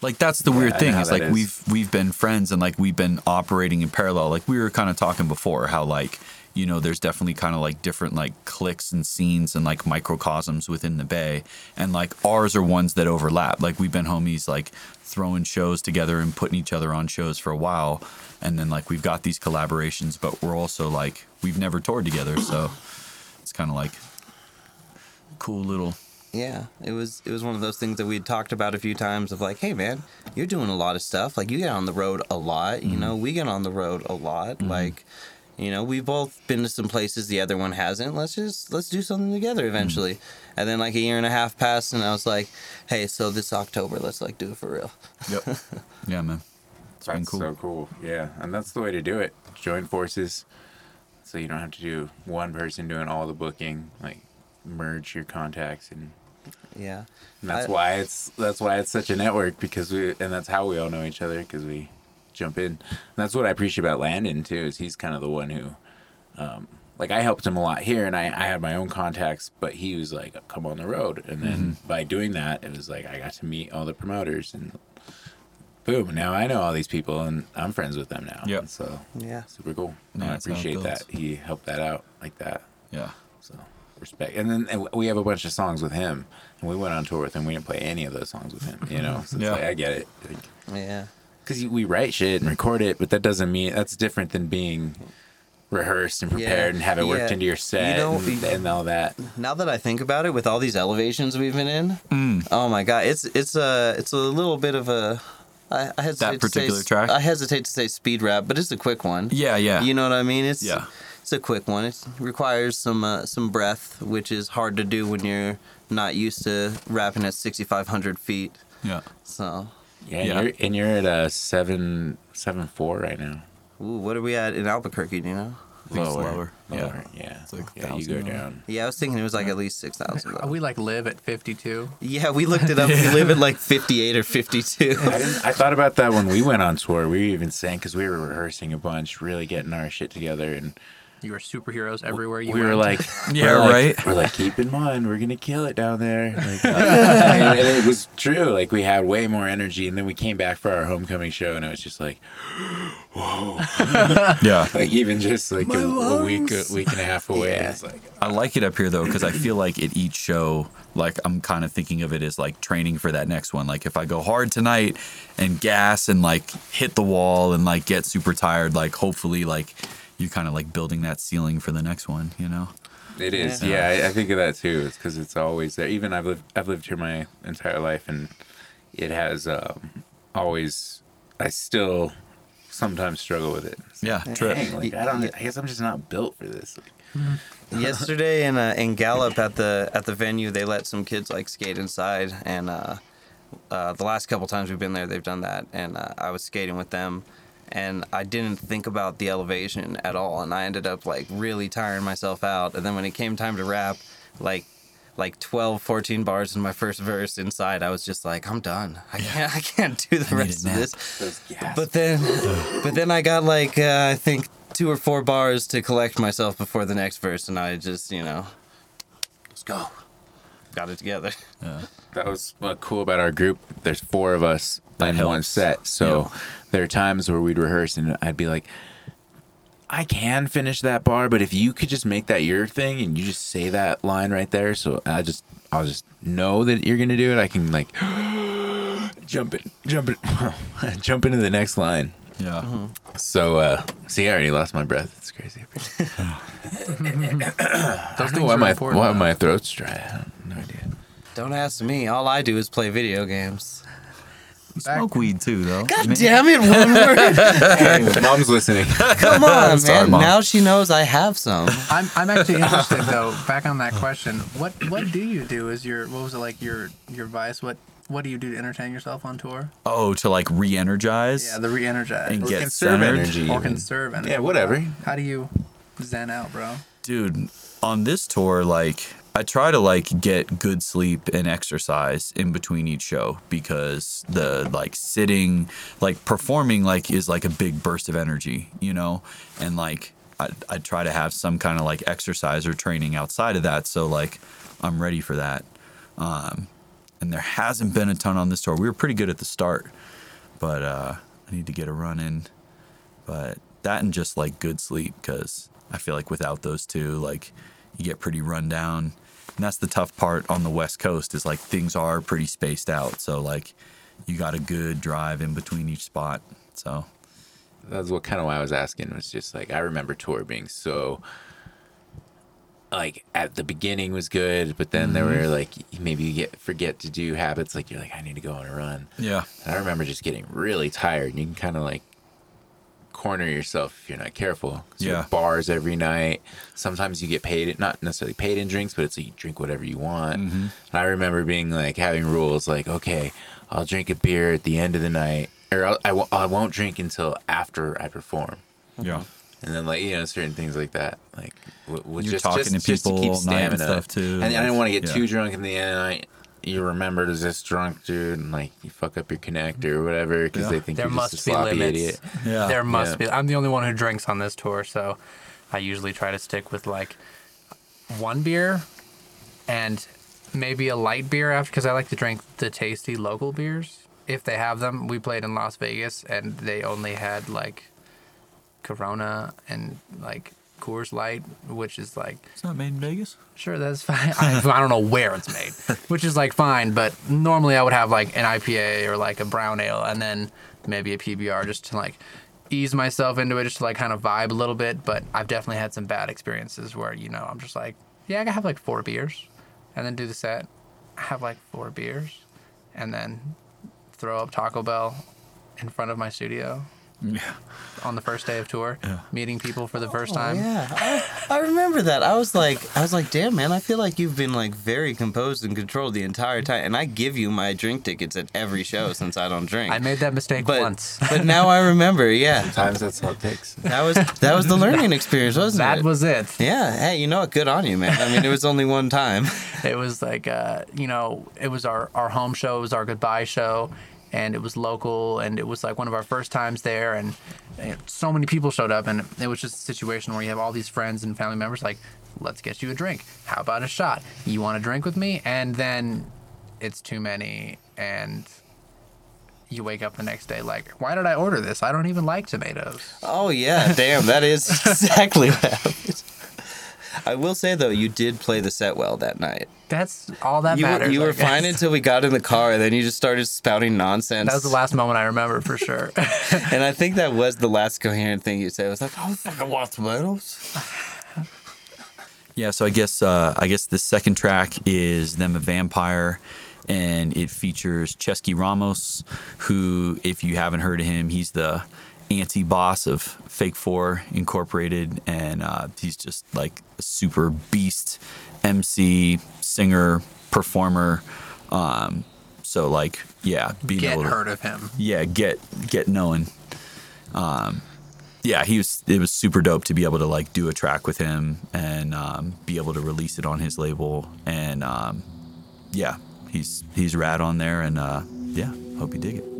[SPEAKER 2] Like that's the
[SPEAKER 1] Yeah,
[SPEAKER 2] weird thing is like
[SPEAKER 1] is.
[SPEAKER 2] we've we've been friends and like we've been operating in parallel. Like we were kind of talking before how like you know there's definitely kind of like different like cliques and scenes and like microcosms within the bay and like ours are ones that overlap. Like we've been homies like throwing shows together and putting each other on shows for a while and then like we've got these collaborations but we're also like we've never toured together so it's kind of like cool little
[SPEAKER 6] yeah, it was it was one of those things that we had talked about a few times of like, hey man, you're doing a lot of stuff. Like you get on the road a lot. You mm-hmm. know, we get on the road a lot. Mm-hmm. Like, you know, we've both been to some places the other one hasn't. Let's just let's do something together mm-hmm. eventually. And then like a year and a half passed, and I was like, hey, so this October, let's like do it for real.
[SPEAKER 2] Yep. *laughs* yeah, man. It's been
[SPEAKER 1] that's
[SPEAKER 2] cool.
[SPEAKER 1] so cool. Yeah, and that's the way to do it. Join forces, so you don't have to do one person doing all the booking. Like merge your contacts and
[SPEAKER 6] Yeah.
[SPEAKER 1] And that's
[SPEAKER 6] I-
[SPEAKER 1] why it's that's why it's such a network because we and that's how we all know each other because we jump in. And that's what I appreciate about Landon too is he's kind of the one who, um, like I helped him a lot here, and I, I had my own contacts, but he was like, "Come on the road," and then
[SPEAKER 2] Mm-hmm.
[SPEAKER 1] by doing that, it was like I got to meet all the promoters, and boom, now I know all these people, and I'm friends with them now.
[SPEAKER 2] Yeah.
[SPEAKER 1] so
[SPEAKER 6] Yeah.
[SPEAKER 1] super cool.
[SPEAKER 2] Yeah,
[SPEAKER 1] I
[SPEAKER 2] that's how it
[SPEAKER 1] appreciate that he helped that out like that.
[SPEAKER 2] Yeah.
[SPEAKER 1] So respect. And then and we have a bunch of songs with him, and we went on tour with him. We didn't play any of those songs with him. You know, so it's
[SPEAKER 2] Yeah.
[SPEAKER 1] like, I get it.
[SPEAKER 6] Yeah.
[SPEAKER 1] Because we write shit and record it, but that doesn't mean that's different than being rehearsed and prepared and have it worked
[SPEAKER 6] yeah.
[SPEAKER 1] into your
[SPEAKER 6] You
[SPEAKER 1] set
[SPEAKER 6] know,
[SPEAKER 1] and, and all that.
[SPEAKER 6] Now that I think about it, with all these elevations we've been in, oh my god, it's it's a it's a little bit of a. I, I hesitate
[SPEAKER 2] That
[SPEAKER 6] to say
[SPEAKER 2] particular
[SPEAKER 6] s-
[SPEAKER 2] track?
[SPEAKER 6] I hesitate to say speed rap, but it's a quick one.
[SPEAKER 2] Yeah, yeah.
[SPEAKER 6] You know what I mean? It's
[SPEAKER 2] Yeah.
[SPEAKER 6] It's a quick one. It requires some uh, some breath, which is hard to do when you're not used to rapping at 6,500 feet.
[SPEAKER 2] Yeah.
[SPEAKER 6] So,
[SPEAKER 1] Yeah,
[SPEAKER 2] Yeah.
[SPEAKER 1] You're, and you're at a seven seven four right now.
[SPEAKER 6] ooh, what are we at in Albuquerque? Do you know?
[SPEAKER 2] I think it's lower.
[SPEAKER 1] lower. Yeah,
[SPEAKER 2] It's like
[SPEAKER 1] yeah. You go
[SPEAKER 2] lower.
[SPEAKER 1] down.
[SPEAKER 6] Yeah, I was thinking it was like at least 6,000.
[SPEAKER 5] Uh. We like live at 52.
[SPEAKER 6] Yeah, we looked it up. *laughs* We live at like 58 or 52.
[SPEAKER 1] I, didn't, I thought about that when we went on tour. We were even saying because we were rehearsing a bunch, really getting our shit together, and
[SPEAKER 5] You were superheroes everywhere you
[SPEAKER 1] we
[SPEAKER 5] went. *laughs*
[SPEAKER 1] were like,
[SPEAKER 2] Yeah,
[SPEAKER 1] we're like-
[SPEAKER 2] right.
[SPEAKER 1] We're like, keep in mind, we're gonna kill it down there. *laughs* Like, uh, and it was true. Like we had way more energy, and then we came back for our homecoming show, and it was just like, *gasps* whoa, *laughs*
[SPEAKER 2] Yeah.
[SPEAKER 1] like even just like a, a week, a week and a half away. It's like,
[SPEAKER 2] I like it up here though because I feel like at each show, like I'm kind of thinking of it as like training for that next one. Like if I go hard tonight and gas and like hit the wall and like get super tired, like hopefully like you're kind of like building that ceiling for the next one, you know?
[SPEAKER 1] It is, yeah. I, I think of that too. It's because it's always there. Even I've lived, I've lived here my entire life, and it has um, always. I still sometimes struggle with it. It's
[SPEAKER 2] Yeah,
[SPEAKER 1] like,
[SPEAKER 2] trip.
[SPEAKER 1] like, I don't. I guess I'm just not built for this. Like, *laughs*
[SPEAKER 6] Yesterday in uh, in Gallup at the at the venue, they let some kids like skate inside, and uh, uh, the last couple times we've been there, they've done that, and uh, I was skating with them, and I didn't think about the elevation at all, and I ended up like really tiring myself out, and then when it came time to rap, like like 12 14 bars in my first verse inside i was just like i'm done i can't i can't do the
[SPEAKER 2] I
[SPEAKER 6] rest of this but then, but then I got like uh, I think two or four bars to collect myself before the next verse, and I just you know, let's go, got it together. yeah.
[SPEAKER 1] that was cool about our group. There's four of us
[SPEAKER 2] That
[SPEAKER 1] in one set, so there are times where we'd rehearse, and I'd be like. I can finish that bar, but if you could just make that your thing and you just say that line right there, so I just I'll just know that you're gonna do it. I can like *gasps* jump it, jump it, *laughs* jump into the next line.
[SPEAKER 2] Yeah.
[SPEAKER 1] So, uh, see, I already lost my breath. It's crazy. *laughs* I don't know why my why
[SPEAKER 5] though.
[SPEAKER 1] my throat's dry. I have no idea.
[SPEAKER 6] Don't ask me. All I do is play video games.
[SPEAKER 2] You smoke weed too, though.
[SPEAKER 6] God
[SPEAKER 2] I mean,
[SPEAKER 6] damn it, one *laughs* word.
[SPEAKER 1] Mom's listening.
[SPEAKER 6] Come *laughs* on,
[SPEAKER 2] Sorry,
[SPEAKER 6] man.
[SPEAKER 2] Mom.
[SPEAKER 6] Now she knows I have some.
[SPEAKER 5] I'm, I'm actually *laughs* interested though. Back on that question, what what do you do? Is your what was it like your your vice? What what do you do to entertain yourself on tour?
[SPEAKER 2] Oh, to like re-energize.
[SPEAKER 5] Yeah, the re-energize
[SPEAKER 2] And
[SPEAKER 5] or
[SPEAKER 2] get
[SPEAKER 5] conserve
[SPEAKER 2] centered.
[SPEAKER 1] energy.
[SPEAKER 5] or conserve energy.
[SPEAKER 1] Yeah, whatever.
[SPEAKER 5] How do you zen out, bro?
[SPEAKER 2] dude on this tour like i try to like get good sleep and exercise in between each show because the like sitting like performing like is like a big burst of energy you know? And like i, I try to have some kind of like exercise or training outside of that so like i'm ready for that. Um and there hasn't been a ton on this tour we were pretty good at the start but uh i need to get a run in. But that and just like good sleep because I feel like without those two, like you get pretty run down. And that's the tough part on the West Coast is like things are pretty spaced out. So like you got a good drive in between each spot. So
[SPEAKER 1] That's what kind of why I was asking was just like I remember tour being so like at the beginning was good, but then there mm-hmm. were like maybe you get forget to do habits like you're like I need to go on a run.
[SPEAKER 2] yeah,
[SPEAKER 1] And I remember just getting really tired. And you can kind of like corner yourself if you're not careful. you
[SPEAKER 2] Yeah.
[SPEAKER 1] bars every night. Sometimes you get paid, not necessarily paid in drinks, but it's like you drink whatever you want.
[SPEAKER 2] Mm-hmm.
[SPEAKER 1] And I remember being like having rules like, okay, I'll drink a beer at the end of the night, or I'll, I, w- I won't drink until after I perform.
[SPEAKER 2] yeah.
[SPEAKER 1] And then like you know certain things like that, like w- w-
[SPEAKER 2] You're
[SPEAKER 1] just,
[SPEAKER 2] talking
[SPEAKER 1] just,
[SPEAKER 2] to
[SPEAKER 1] just
[SPEAKER 2] people
[SPEAKER 1] keep
[SPEAKER 2] all night and stuff, too,
[SPEAKER 1] And I didn't want to get
[SPEAKER 2] yeah.
[SPEAKER 1] too drunk in the end of the night. You remembered as this drunk dude, and like you fuck up your connector or whatever because
[SPEAKER 2] Yeah.
[SPEAKER 1] they think
[SPEAKER 5] There
[SPEAKER 1] you're just a
[SPEAKER 5] must be
[SPEAKER 1] sloppy
[SPEAKER 5] limits.
[SPEAKER 1] idiot.
[SPEAKER 2] Yeah.
[SPEAKER 5] There must
[SPEAKER 1] Yeah.
[SPEAKER 5] be. I'm the only one who drinks on this tour, so I usually try to stick with like one beer and maybe a light beer after because I like to drink the tasty local beers if they have them. We played in Las Vegas and they only had like Corona and like Coors Light, which is like
[SPEAKER 2] It's not made in Vegas.
[SPEAKER 5] Sure, that's fine. I, I don't know where it's made, *laughs* which is like fine. But normally I would have like an IPA or like a brown ale, and then maybe a PBR just to like ease myself into it, just to like kind of vibe a little bit. But I've definitely had some bad experiences where you know I'm just like, yeah, I can have like four beers, and then do the set, have like four beers, and then throw up Taco Bell in front of my studio
[SPEAKER 2] Yeah.
[SPEAKER 5] on the first day of tour, meeting people for the first time.
[SPEAKER 6] Oh, Yeah, I, I remember that. I was like, I was like, damn man, I feel like you've been like very composed and controlled the entire time, and I give you my drink tickets at every show since I don't drink.
[SPEAKER 5] I made that mistake
[SPEAKER 6] but
[SPEAKER 5] once.
[SPEAKER 6] but now I remember. Yeah,
[SPEAKER 7] Sometimes that's how it takes.
[SPEAKER 6] that was that was the learning experience, wasn't
[SPEAKER 5] that
[SPEAKER 6] it?
[SPEAKER 5] That was it.
[SPEAKER 6] Yeah. Hey, you know what? Good on you, man. I mean, it was only one time. *laughs*
[SPEAKER 5] It was like, uh, you know, it was our, our home show, it was our goodbye show, and it was local, and it was like one of our first times there, and, and so many people showed up, and it was just a situation where you have all these friends and family members like, let's get you a drink. How about a shot? You want to drink with me? And then it's too many, and you wake up the next day like, why did I order this? I don't even like tomatoes.
[SPEAKER 6] Oh yeah, damn, that is *laughs* exactly what happened. I will say though, you did play the set well that night.
[SPEAKER 5] That's all that
[SPEAKER 6] You were,
[SPEAKER 5] matters.
[SPEAKER 6] you were fine until we got in the car, and then you just started spouting nonsense.
[SPEAKER 5] That was the last moment I remember for sure. *laughs*
[SPEAKER 6] And I think that was the last coherent thing you said. It was like, "Oh, fucking want tomatoes." *laughs*
[SPEAKER 2] Yeah, so I guess uh, I guess the second track is them a vampire, and it features Ceschi Ramos, who, if you haven't heard of him, he's the anti-boss of Fake Four Incorporated, and uh, he's just like a super beast MC, singer, performer. Um, so like, yeah, being
[SPEAKER 5] Get
[SPEAKER 2] able to
[SPEAKER 5] heard of him.
[SPEAKER 2] yeah, get get knowing. Um, yeah, he was. It was super dope to be able to like do a track with him and um, be able to release it on his label. And um, yeah, he's he's rad on there. And uh, yeah, hope you dig it.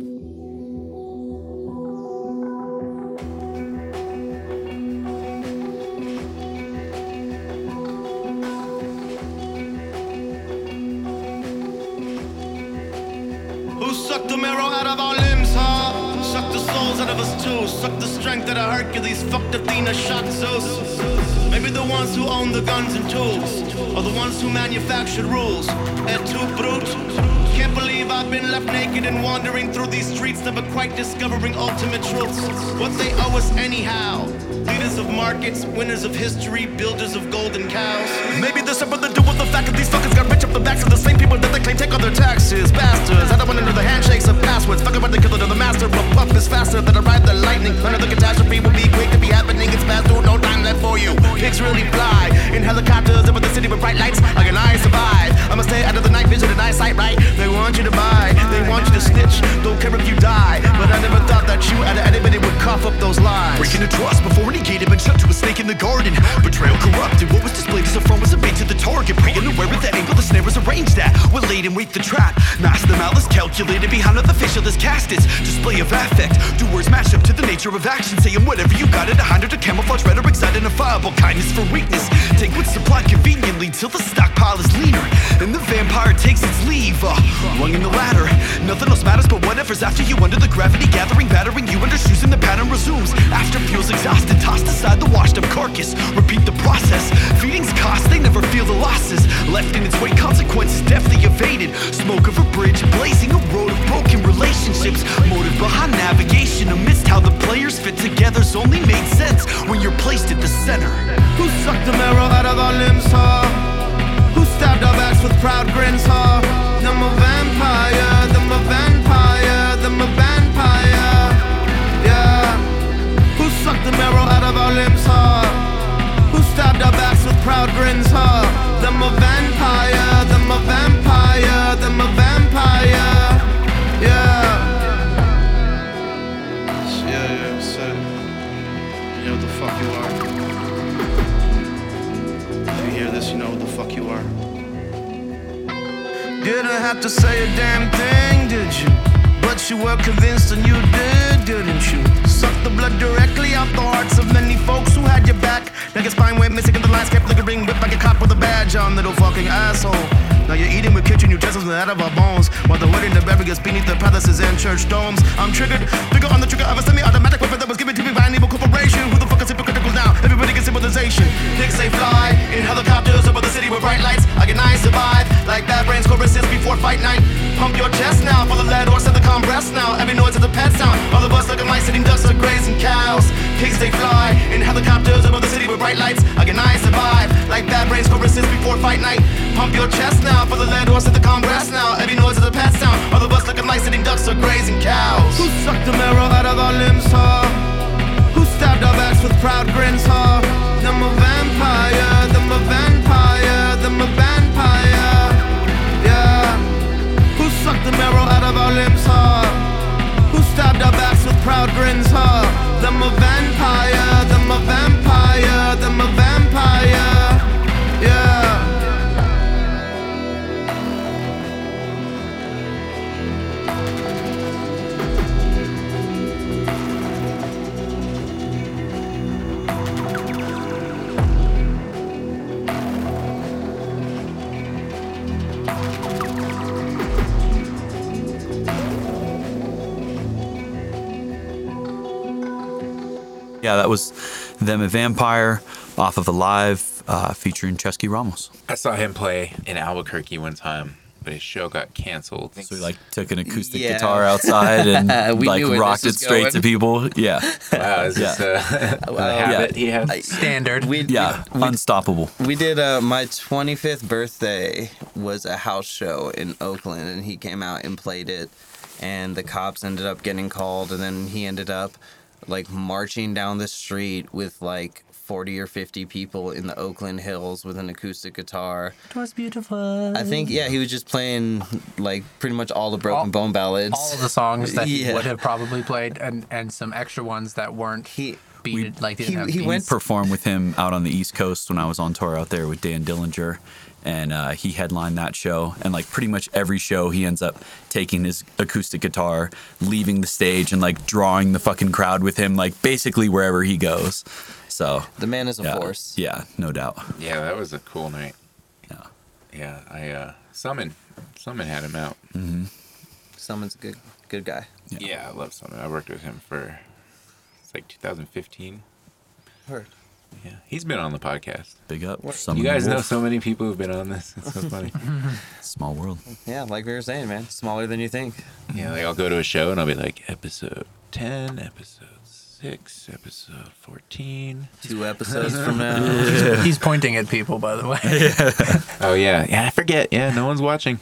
[SPEAKER 8] Hercules. Fucked Athena, shot Zeus. The ones who own the guns and tools are the ones who manufactured rules. Et tu, brute? Can't believe I've been left naked and wandering through these streets, never quite discovering ultimate truths. What they owe us, anyhow. Leaders of markets, winners of history, builders of golden cows. Maybe there's something to do with the fact that these fuckers got rich off the backs of the same people that they claim take all their taxes. Bastards, I don't want to know the handshakes of passwords. Fuck about the killer to the master, but puff is faster than a ride the lightning. The catastrophe will be quick to be happening. It's fast, no time for you. Pigs really fly in helicopters over the city with bright lights. Like an eye survive. I'ma stay out of the night vision and eyesight, right? They want you to buy, they want you to snitch. Don't care if you die, but I never thought that you out of anybody would cough up those lies.
[SPEAKER 4] Breaking the trust before any gate had been shut to a snake in the garden. Betrayal corrupted. What was target. Prey unaware of the angle the snare was arranged at. What laid in wait the trap. Master the malice calculated behind the facial is cast. It's display of affect. Do words match up to the nature of action. Saying whatever you got it. A hundred to camouflage rhetoric's identifiable. Kindness for weakness. Take what's supplied conveniently till the stockpile is leaner. And the vampire takes its leave. Uh, rung in the ladder. Nothing else matters but whatever's after you under the gravity gathering, battering you under shoes and the pattern resumes. After fuel's exhausted, tossed aside the washed up carcass. Repeat the process. Feeding's cost, they never feel the losses. Left in its wake, consequences deftly evaded. Smoke of a bridge, blazing a road of broken relationships. Motive behind navigation amidst how the players fit together's only made sense when you're placed at the center.
[SPEAKER 8] Who sucked the marrow out of our limbs, huh? Who stabbed our backs with proud grins, huh? Them a vampire, them a vampire, them a vampire, yeah. Who sucked the marrow out of our limbs, huh? Stabbed our backs with proud grins, huh? Them a vampire, them a vampire, them a vampire, yeah. Yeah, yeah, said You know what the fuck you are. If you hear this, you know what the fuck you are. Didn't have to say a damn thing, did you? But you were convinced and you did, didn't you? Suck the blood directly out the hearts of many folks who had your back. Like your spine went missing and the lines kept lingering, whipped like a cop with a badge on, little fucking asshole. Now you're eating with kitchen utensils and out of our bones. While the wedding the burials beneath the palaces and church domes. I'm triggered, bigger on the trigger of a semi-automatic weapon that was given to me by an evil corporation. Who the is hypocritical now? Everybody gets civilization. Pigs they fly in helicopters over the city with bright lights. I can I survive like bad brains choruses before fight night. Pump your chest now for the lead or silicon breast now. Every noise is a pet sound. All of us looking like sitting ducks or grazing cows. Pigs they fly in helicopters over the city with bright lights. I can I survive like bad brains choruses before fight night. Pump your chest now for the lead or silicon breast now. Every noise is a pet sound. All of us looking like sitting ducks or grazing cows. Who sucked the marrow out of our limbs, huh? Stabbed our backs with proud grins, huh? Them a vampire, them a vampire, Vampire
[SPEAKER 2] off of Alive uh, featuring Ceschi Ramos.
[SPEAKER 1] I saw him play in Albuquerque one time, but his show got canceled.
[SPEAKER 2] So he like took an acoustic
[SPEAKER 6] Yeah.
[SPEAKER 2] guitar outside and *laughs* like rocked it
[SPEAKER 6] this was
[SPEAKER 2] straight to people. Yeah.
[SPEAKER 1] wow, is this
[SPEAKER 2] Yeah.
[SPEAKER 1] uh, a habit he has?
[SPEAKER 5] Standard.
[SPEAKER 6] We,
[SPEAKER 2] Yeah.
[SPEAKER 6] we,
[SPEAKER 2] Unstoppable.
[SPEAKER 6] we did uh, my 25th birthday was a house show in Oakland, and he came out and played it, and the cops ended up getting called, and then he ended up like marching down the street with like 40 or 50 people in the Oakland Hills with an acoustic guitar.
[SPEAKER 5] It was beautiful.
[SPEAKER 6] I think yeah, he was just playing like pretty much all the Broken
[SPEAKER 5] All-
[SPEAKER 6] Bone ballads.
[SPEAKER 5] all of the songs that he *laughs* would have probably played, and and some extra ones that weren't
[SPEAKER 6] He
[SPEAKER 5] beated like
[SPEAKER 6] he- he went
[SPEAKER 2] Perform with him out on the East Coast when I was on tour out there with Dan Dillinger. And uh, he headlined that show. And like pretty much every show, he ends up taking his acoustic guitar, leaving the stage, and like drawing the fucking crowd with him, like basically wherever he goes. So,
[SPEAKER 6] the man is a
[SPEAKER 2] yeah,
[SPEAKER 6] force.
[SPEAKER 2] yeah, no doubt.
[SPEAKER 1] Yeah, that was a cool night.
[SPEAKER 2] Yeah.
[SPEAKER 1] Yeah, I uh Summon. Summon had him out.
[SPEAKER 6] mhm summon's a good good guy.
[SPEAKER 1] Yeah, I love Summon. I worked with him for it's like 2015.
[SPEAKER 6] Heard.
[SPEAKER 1] Yeah, he's been on the podcast.
[SPEAKER 2] Big up.
[SPEAKER 6] What-
[SPEAKER 2] Some
[SPEAKER 1] you guys know so many people who've been on this. *laughs* It's so funny. *laughs*
[SPEAKER 2] Small world.
[SPEAKER 6] Yeah, like we were saying, man, smaller than you think.
[SPEAKER 1] yeah, like I'll go to a show and I'll be like, episode 10, episode 6, episode 14.
[SPEAKER 6] Two episodes from now. *laughs*
[SPEAKER 5] He's pointing at people, by the way.
[SPEAKER 1] Oh yeah, yeah. I forget. Yeah, no one's watching.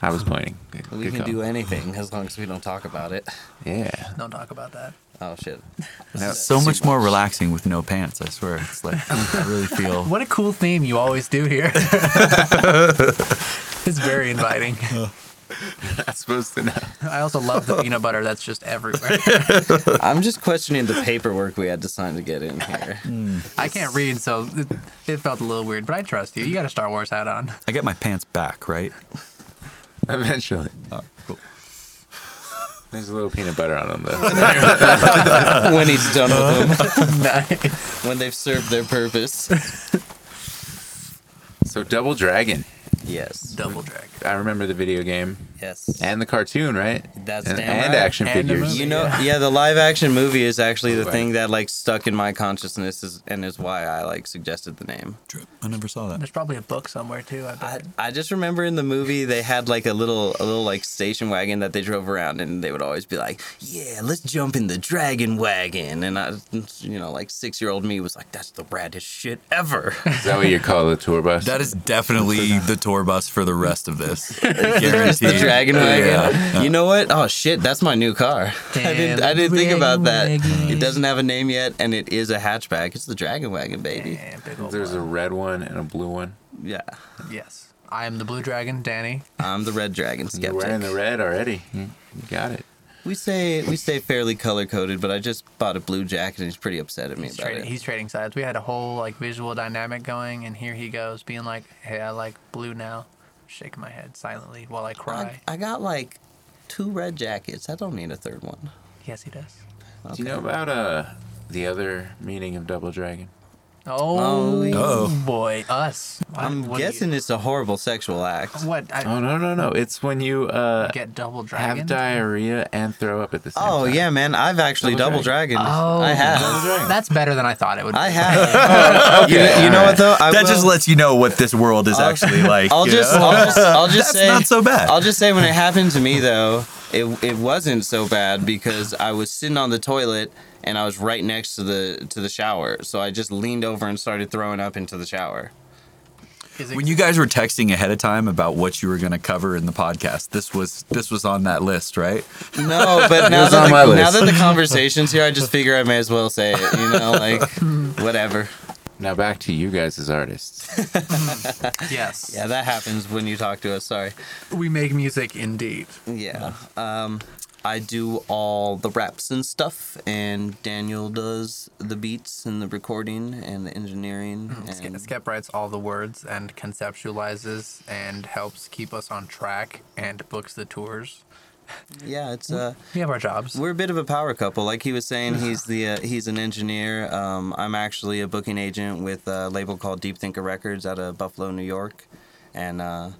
[SPEAKER 1] I was pointing. Good,
[SPEAKER 6] We
[SPEAKER 1] good
[SPEAKER 6] can
[SPEAKER 1] call.
[SPEAKER 6] do anything as long as we don't talk about it.
[SPEAKER 1] Yeah.
[SPEAKER 5] Don't talk about that.
[SPEAKER 6] Oh shit.
[SPEAKER 1] Now-
[SPEAKER 2] So much more relaxing with no pants, I swear. It's like, I really *laughs* feel.
[SPEAKER 5] What a cool theme you always do here. *laughs* it's very inviting. *laughs*
[SPEAKER 1] not supposed to know.
[SPEAKER 5] I also love the peanut butter that's just everywhere.
[SPEAKER 6] I'm just questioning the paperwork we had to sign to get in here. Hmm.
[SPEAKER 5] I can't read, so it, it felt a little weird, but I trust you. You got a Star Wars hat on.
[SPEAKER 2] I get my pants back, right?
[SPEAKER 1] Eventually.
[SPEAKER 2] Oh, cool.
[SPEAKER 1] There's a little peanut butter on them though. *laughs* *laughs*
[SPEAKER 6] when he's done with them, *laughs*
[SPEAKER 5] nice.
[SPEAKER 6] when they've served their purpose.
[SPEAKER 1] so Double Dragon.
[SPEAKER 6] Yes.
[SPEAKER 5] Double drag.
[SPEAKER 1] I remember the video game
[SPEAKER 6] Yes.
[SPEAKER 1] and the cartoon, right?
[SPEAKER 6] That's
[SPEAKER 1] and,
[SPEAKER 6] damn
[SPEAKER 1] and
[SPEAKER 6] right.
[SPEAKER 1] action
[SPEAKER 5] And the
[SPEAKER 1] figures.
[SPEAKER 5] movie.
[SPEAKER 6] You know, yeah, the live action movie is actually the
[SPEAKER 1] Right.
[SPEAKER 6] thing that like stuck in my consciousness is, and is why I like suggested the name.
[SPEAKER 2] True. I never saw that.
[SPEAKER 5] There's probably a book somewhere too. I
[SPEAKER 6] I. I just remember in the movie they had like a little a little like station wagon that they drove around and they would always be like, "Yeah, let's jump in the dragon wagon." And I you know, like 6-year-old me was like, "That's the raddest shit ever."
[SPEAKER 1] Is that what you call the tour bus? *laughs*
[SPEAKER 2] That is definitely *laughs* the tour bus for the rest of this. *laughs* Guaranteed.
[SPEAKER 6] the dragon wagon.
[SPEAKER 2] Yeah.
[SPEAKER 6] You know what? Oh shit, that's my new car. *laughs* I didn't I didn't think about that.
[SPEAKER 5] Dragon
[SPEAKER 6] It doesn't have a name yet and it is a hatchback. It's the dragon wagon, baby.
[SPEAKER 5] Yeah, big old
[SPEAKER 1] There's a red one and a blue one.
[SPEAKER 6] Yeah.
[SPEAKER 5] Yes. I am the blue dragon, Danny.
[SPEAKER 6] I'm the red dragon
[SPEAKER 1] You're wearing the red already. You you got it.
[SPEAKER 6] We say we stay fairly color coded, but I just bought a blue jacket and he's pretty upset at me
[SPEAKER 5] He's
[SPEAKER 6] about
[SPEAKER 5] trading,
[SPEAKER 6] it.
[SPEAKER 5] he's trading sides. We had a whole like visual dynamic going, and here he goes, being like, "Hey, I like blue now." Shaking my head silently while I cry.
[SPEAKER 6] I, I got like two red jackets. I don't need a third one.
[SPEAKER 5] Yes, he does.
[SPEAKER 1] Do you know about uh the other meaning of Double Dragon?
[SPEAKER 5] Oh,
[SPEAKER 2] Oh.
[SPEAKER 5] boy, us. What-
[SPEAKER 6] I'm
[SPEAKER 5] what do you-
[SPEAKER 6] guessing it's a horrible sexual act.
[SPEAKER 5] what? I
[SPEAKER 1] Oh no no no! It's when you uh
[SPEAKER 5] get double dragon.
[SPEAKER 1] have diarrhea and throw up at the same time.
[SPEAKER 6] Oh
[SPEAKER 1] time.
[SPEAKER 6] yeah, man. I've actually
[SPEAKER 1] Double
[SPEAKER 6] double dragon.
[SPEAKER 5] Oh,
[SPEAKER 6] I have.
[SPEAKER 5] That's better than I thought it would. Be.
[SPEAKER 6] I
[SPEAKER 5] be. *laughs*
[SPEAKER 6] have. *laughs* you know, you know what though? I
[SPEAKER 2] that
[SPEAKER 6] will-
[SPEAKER 2] just lets you know what this world is actually *laughs* like.
[SPEAKER 6] I'll
[SPEAKER 2] you
[SPEAKER 6] just,
[SPEAKER 2] know?
[SPEAKER 6] I'll just, I'll just
[SPEAKER 2] That's
[SPEAKER 6] say,
[SPEAKER 2] not so bad.
[SPEAKER 6] I'll just say when it happened to me though, it it wasn't so bad because I was sitting on the toilet and I was right next to the to the shower, so I just leaned over and started throwing up into the shower.
[SPEAKER 2] When you guys were texting ahead of time about what you were going to cover in the podcast, this was this was on that list, right?
[SPEAKER 6] No, but *laughs* now that
[SPEAKER 1] on
[SPEAKER 6] the,
[SPEAKER 1] my
[SPEAKER 6] now
[SPEAKER 1] list.
[SPEAKER 6] that the *laughs* conversation's here, I just figure I may as well say it. You know, like whatever.
[SPEAKER 1] Now back to you guys as artists. *laughs*
[SPEAKER 5] yes.
[SPEAKER 6] Yeah, that happens when you talk to us. Sorry.
[SPEAKER 5] we make music indeed.
[SPEAKER 6] Yeah. Um, I do all the raps and stuff, and Daniel does the beats and the recording and the engineering.
[SPEAKER 5] Skep,
[SPEAKER 6] And
[SPEAKER 5] Skep writes all the words and conceptualizes and helps keep us on track and books the tours.
[SPEAKER 6] Yeah, it's uh,
[SPEAKER 5] We have our jobs.
[SPEAKER 6] we're a bit of a power couple. Like he was saying, he's the uh, he's an engineer. Um, I'm actually a booking agent with a label called Deep Thinker Records out of Buffalo, New York, and uh,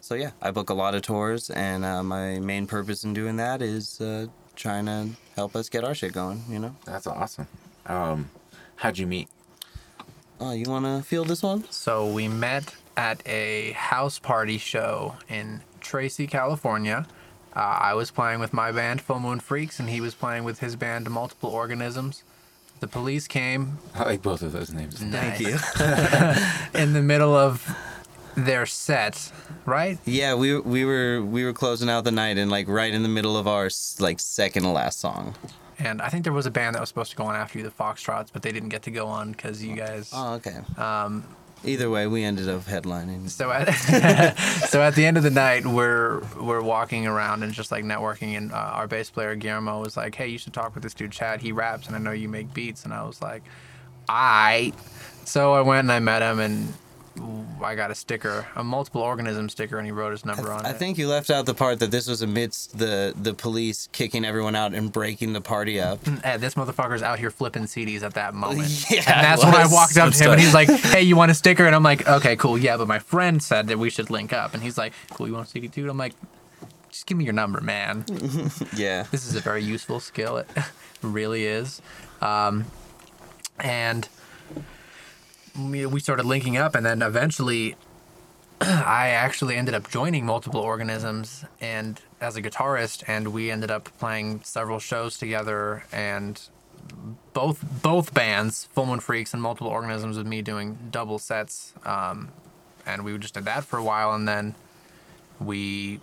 [SPEAKER 6] so yeah, I book a lot of tours, and uh, my main purpose in doing that is uh, trying to help us get our shit going. You know.
[SPEAKER 1] That's awesome. Um, how'd you meet?
[SPEAKER 6] Oh, you want to feel this one?
[SPEAKER 5] So we met at a house party show in Tracy, California. Uh, I was playing with my band, Full Moon Freaks, and he was playing with his band, Multiple Organisms. The police came
[SPEAKER 1] I like both of those names.
[SPEAKER 5] Thank you. *laughs* in the middle of their set, right?
[SPEAKER 6] Yeah, we we were we were closing out the night and like right in the middle of our like second to last song.
[SPEAKER 5] And I think there was a band that was supposed to go on after you, the Foxtrots, but they didn't get to go on because you guys.
[SPEAKER 6] Oh, okay. Um, either way, we ended up headlining.
[SPEAKER 5] So at, *laughs* so at the end of the night, we're we're walking around and just like networking, and uh, our bass player Guillermo was like, "Hey, you should talk with this dude Chad. He raps, and I know you make beats." And I was like, "I." So I went and I met him, and I got a sticker, a multiple organism sticker, and he wrote his number on
[SPEAKER 6] I
[SPEAKER 5] it.
[SPEAKER 6] I think you left out the part that this was amidst the the police kicking everyone out and breaking the party up.
[SPEAKER 5] Hey, this motherfucker's out here flipping CDs at that moment. *laughs*
[SPEAKER 6] Yeah,
[SPEAKER 5] and that's when I walked up to him and he's like, hey, you want a sticker? And I'm like, okay, cool. Yeah, but my friend said that we should link up. And he's like, cool, you want a CD too? And I'm like, just give me your number, man. *laughs*
[SPEAKER 6] Yeah.
[SPEAKER 5] this is a very useful skill. It *laughs* really is. Um, and we started linking up, and then eventually, *clears throat* I actually ended up joining multiple organisms and as a guitarist, and we ended up playing several shows together, and both both bands, Full Moon Freaks and Multiple Organisms, with me doing double sets, um, and we just did that for a while, and then we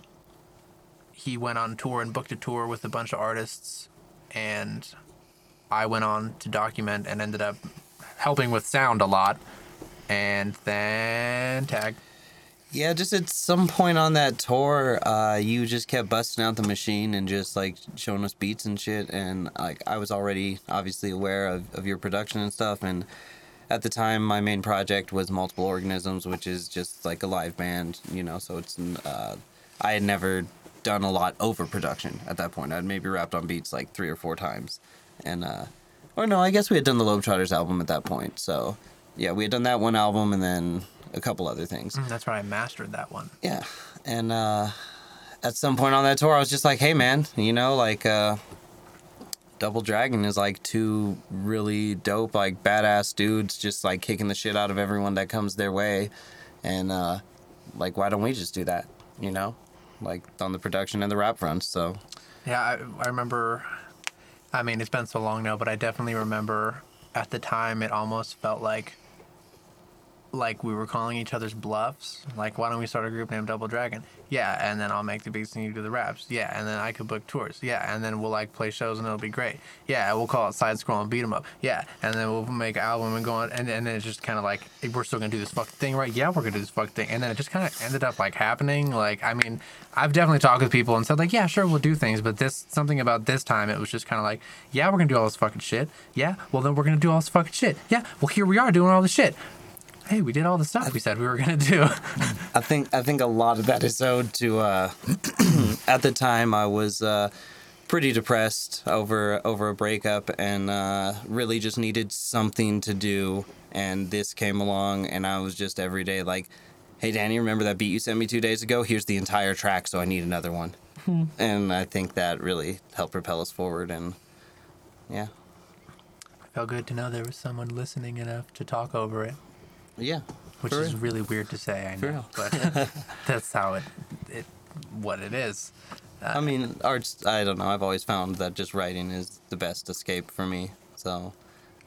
[SPEAKER 5] he went on tour and booked a tour with a bunch of artists, and I went on to document and ended up helping with sound a lot, and then tag.
[SPEAKER 6] Yeah, just at some point on that tour, uh, you just kept busting out the machine and just like showing us beats and shit. And like I was already obviously aware of, of your production and stuff. And at the time, my main project was Multiple Organisms, which is just like a live band, you know. So it's uh, I had never done a lot over production at that point. I'd maybe rapped on beats like three or four times, and uh, or no, I guess we had done the Lobe Trotters album at that point. So yeah, we had done that one album and then a couple other things.
[SPEAKER 5] That's where I mastered that one.
[SPEAKER 6] Yeah. And uh, at some point on that tour, I was just like, hey, man, you know, like, uh, Double Dragon is like two really dope, like, badass dudes just like kicking the shit out of everyone that comes their way. And, uh, like, why don't we just do that, you know? Like, on the production and the rap front. So,
[SPEAKER 5] Yeah, I, I remember. I mean, it's been so long now, but I definitely remember at the time it almost felt like like we were calling each other's bluffs. Like, why don't we start a group named Double Dragon? Yeah, and then I'll make the beats and you do the raps. Yeah, and then I could book tours. Yeah, and then we'll like play shows and it'll be great. Yeah, we'll call it Side Scroll and beat 'em up. Yeah, and then we'll make an album and go on. And, and then it's just kind of like, we're still gonna do this fucking thing, right? Yeah, we're gonna do this fucking thing. And then it just kind of ended up like happening. Like, I mean, I've definitely talked with people and said like, yeah, sure, we'll do things, but this something about this time, it was just kind of like, yeah, we're gonna do all this fucking shit. Yeah, well then we're gonna do all this fucking shit. Yeah, well here we are doing all this shit hey, we did all the stuff we said we were gonna do.
[SPEAKER 6] I think I think a lot of that is owed to uh, *clears throat* at the time I was uh, pretty depressed over over a breakup and uh, really just needed something to do. And this came along and I was just every day like hey Danny remember that beat you sent me 2 days ago? Here's the entire track so I need another one. And I think that really helped propel us forward and yeah.
[SPEAKER 5] I Felt good to know there was someone listening enough to talk over it,
[SPEAKER 6] yeah
[SPEAKER 5] which is
[SPEAKER 6] real.
[SPEAKER 5] really weird to say. I
[SPEAKER 6] For
[SPEAKER 5] know,
[SPEAKER 6] real.
[SPEAKER 5] but *laughs* that's how it, it, what it is.
[SPEAKER 6] I mean, arts. I don't know. I've always found that just writing is the best escape for me. So,